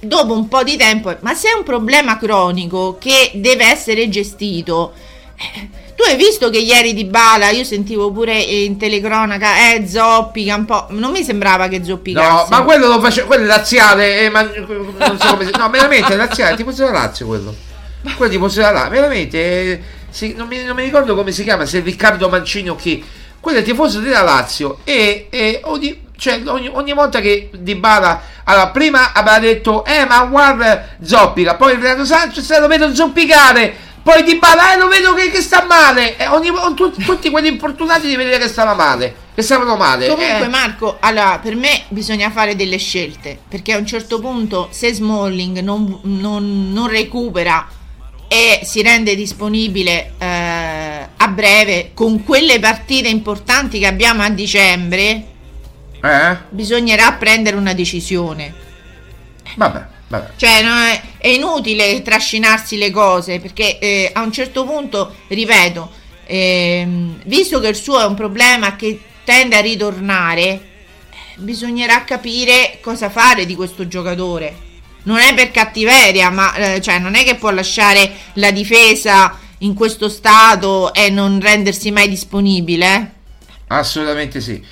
Speaker 5: dopo un po' di tempo, ma se è un problema cronico che deve essere gestito. eh, tu hai visto che ieri di Bala, io sentivo pure in telecronaca, eh, zoppica un po'. Non mi sembrava che zoppicasse.
Speaker 4: No, ma quello lo faceva, quello è laziale, eh, ma non so come si... No, veramente è laziale, tipo della Lazio quello. Quello tipo della Lazio, veramente, eh, si- non, mi, non mi ricordo come si chiama, se Riccardo Mancini o chi. Quello è tifoso della Lazio e, e ogni, cioè, ogni, ogni volta che Di Bala allora prima aveva detto eh ma guarda zoppica poi Renato Sanchez eh, lo vedo zoppicare poi Di Bala eh lo vedo che, che sta male e ogni, tu- tutti quelli infortunati di vedere che stava male che stavano male
Speaker 5: Comunque
Speaker 4: eh.
Speaker 5: Marco, allora per me bisogna fare delle scelte perché a un certo punto se Smalling non, non- non recupera e si rende disponibile eh, a breve con quelle partite importanti che abbiamo a dicembre,
Speaker 4: eh?
Speaker 5: bisognerà prendere una decisione.
Speaker 4: vabbè vabbè
Speaker 5: Cioè no, è, è inutile trascinarsi le cose perché eh, a un certo punto, ripeto, ehm, visto che il suo è un problema che tende a ritornare, eh, bisognerà capire cosa fare di questo giocatore. Non è per cattiveria, ma eh, cioè, non è che può lasciare la difesa in questo stato e non rendersi mai disponibile. eh.
Speaker 4: Assolutamente sì.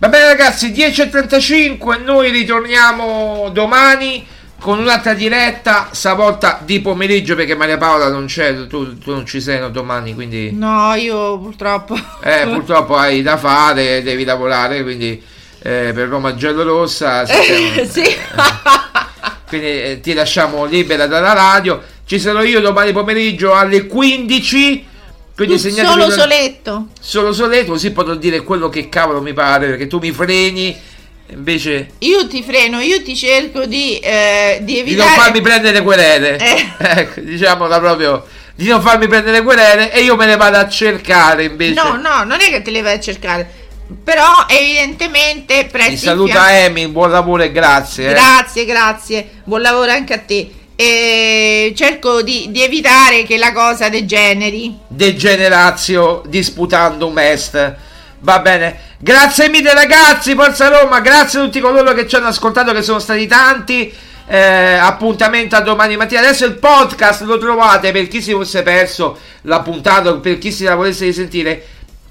Speaker 4: Va bene ragazzi, 10.35, noi ritorniamo domani con un'altra diretta, stavolta di pomeriggio perché Maria Paola non c'è, tu, tu non ci sei no, domani, quindi
Speaker 5: No, io purtroppo.
Speaker 4: eh, purtroppo hai da fare, devi lavorare, quindi eh, per Roma Giallorossa
Speaker 5: Eh, sì.
Speaker 4: quindi eh, ti lasciamo libera dalla radio. Ci sarò io domani pomeriggio alle 15. Quindi
Speaker 5: solo soletto.
Speaker 4: solo soletto, così potrò dire quello che cavolo mi pare, perché tu mi freni, invece
Speaker 5: Io ti freno, io ti cerco di, eh, di
Speaker 4: di
Speaker 5: evitare.
Speaker 4: non farmi prendere querele.
Speaker 5: Eh.
Speaker 4: Ecco, diciamola proprio, di non farmi prendere querele e io me ne vado a cercare invece.
Speaker 5: No, no, non è che te le vai a cercare. Però evidentemente presti il
Speaker 4: saluta Emi, buon lavoro e grazie. eh.
Speaker 5: Grazie, grazie. Buon lavoro anche a te. E cerco di, di evitare che la cosa degeneri.
Speaker 4: Degenerazio disputando est. Va bene. Grazie mille ragazzi, Forza Roma, grazie a tutti coloro che ci hanno ascoltato, che sono stati tanti. Eh, appuntamento a domani mattina. Adesso il podcast lo trovate per chi si fosse perso la puntata, per chi si la volesse risentire.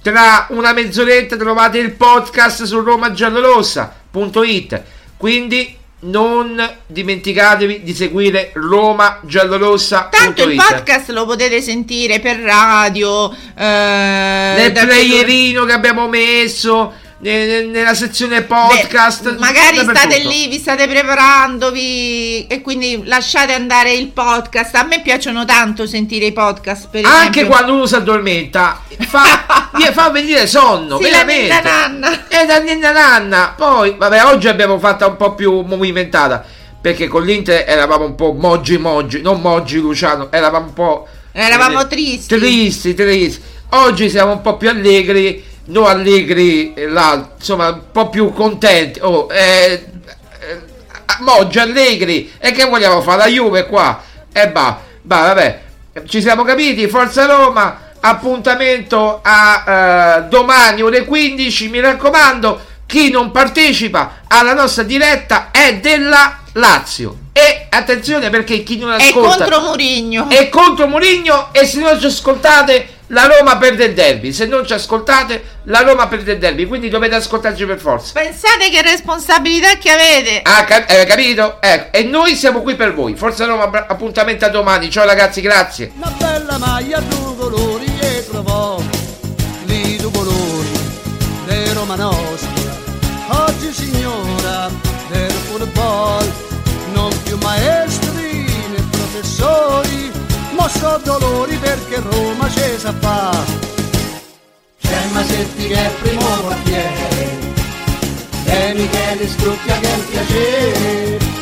Speaker 4: Tra una mezz'oretta trovate il podcast su romagiallorossa.it. Quindi non dimenticatevi di seguire romagiallorossa.it.
Speaker 5: Tanto il podcast lo potete sentire per radio. Eh,
Speaker 4: nel playerino che abbiamo messo nella sezione podcast
Speaker 5: Beh, magari state lì, vi state preparandovi e quindi lasciate andare il podcast. A me piacciono tanto sentire i podcast. Per
Speaker 4: anche
Speaker 5: esempio.
Speaker 4: quando uno si addormenta fa, fa venire sonno
Speaker 5: Sì, la
Speaker 4: veramente
Speaker 5: ninna nanna.
Speaker 4: e da ninna nanna poi vabbè oggi abbiamo fatta un po' più movimentata perché con l'Inter eravamo un po' moggi moggi, non moggi Luciano, eravamo un po'...
Speaker 5: Eravamo
Speaker 4: eh,
Speaker 5: tristi.
Speaker 4: Tristi, tristi. Oggi siamo un po' più allegri, non allegri, eh, là, insomma, un po' più contenti. Oh, eh, eh, Moggi, allegri. E che vogliamo fare? La Juve qua. E eh, bah, bah, vabbè. Ci siamo capiti? Forza Roma. Appuntamento a uh, domani ore 15. Mi raccomando, chi non partecipa alla nostra diretta è della Lazio. E attenzione perché chi non ascolta
Speaker 5: è contro Murigno.
Speaker 4: È contro Murigno e se non ci ascoltate la Roma perde il derby. Se non ci ascoltate, la Roma perde il derby. Quindi dovete ascoltarci per forza.
Speaker 5: Pensate che responsabilità che avete.
Speaker 4: Ah, cap- eh, capito? Ecco. E noi siamo qui per voi. Forza Roma, appuntamento a domani. Ciao ragazzi, grazie.
Speaker 1: Una bella maglia, due colori e trovò lì due colori di Roma nostra. Oggi signora del football, non più maestri né professori mo so dolori perché Roma ci sa fa. C'è Masetti che è primo portiere e Michele Strucchia che è un piacere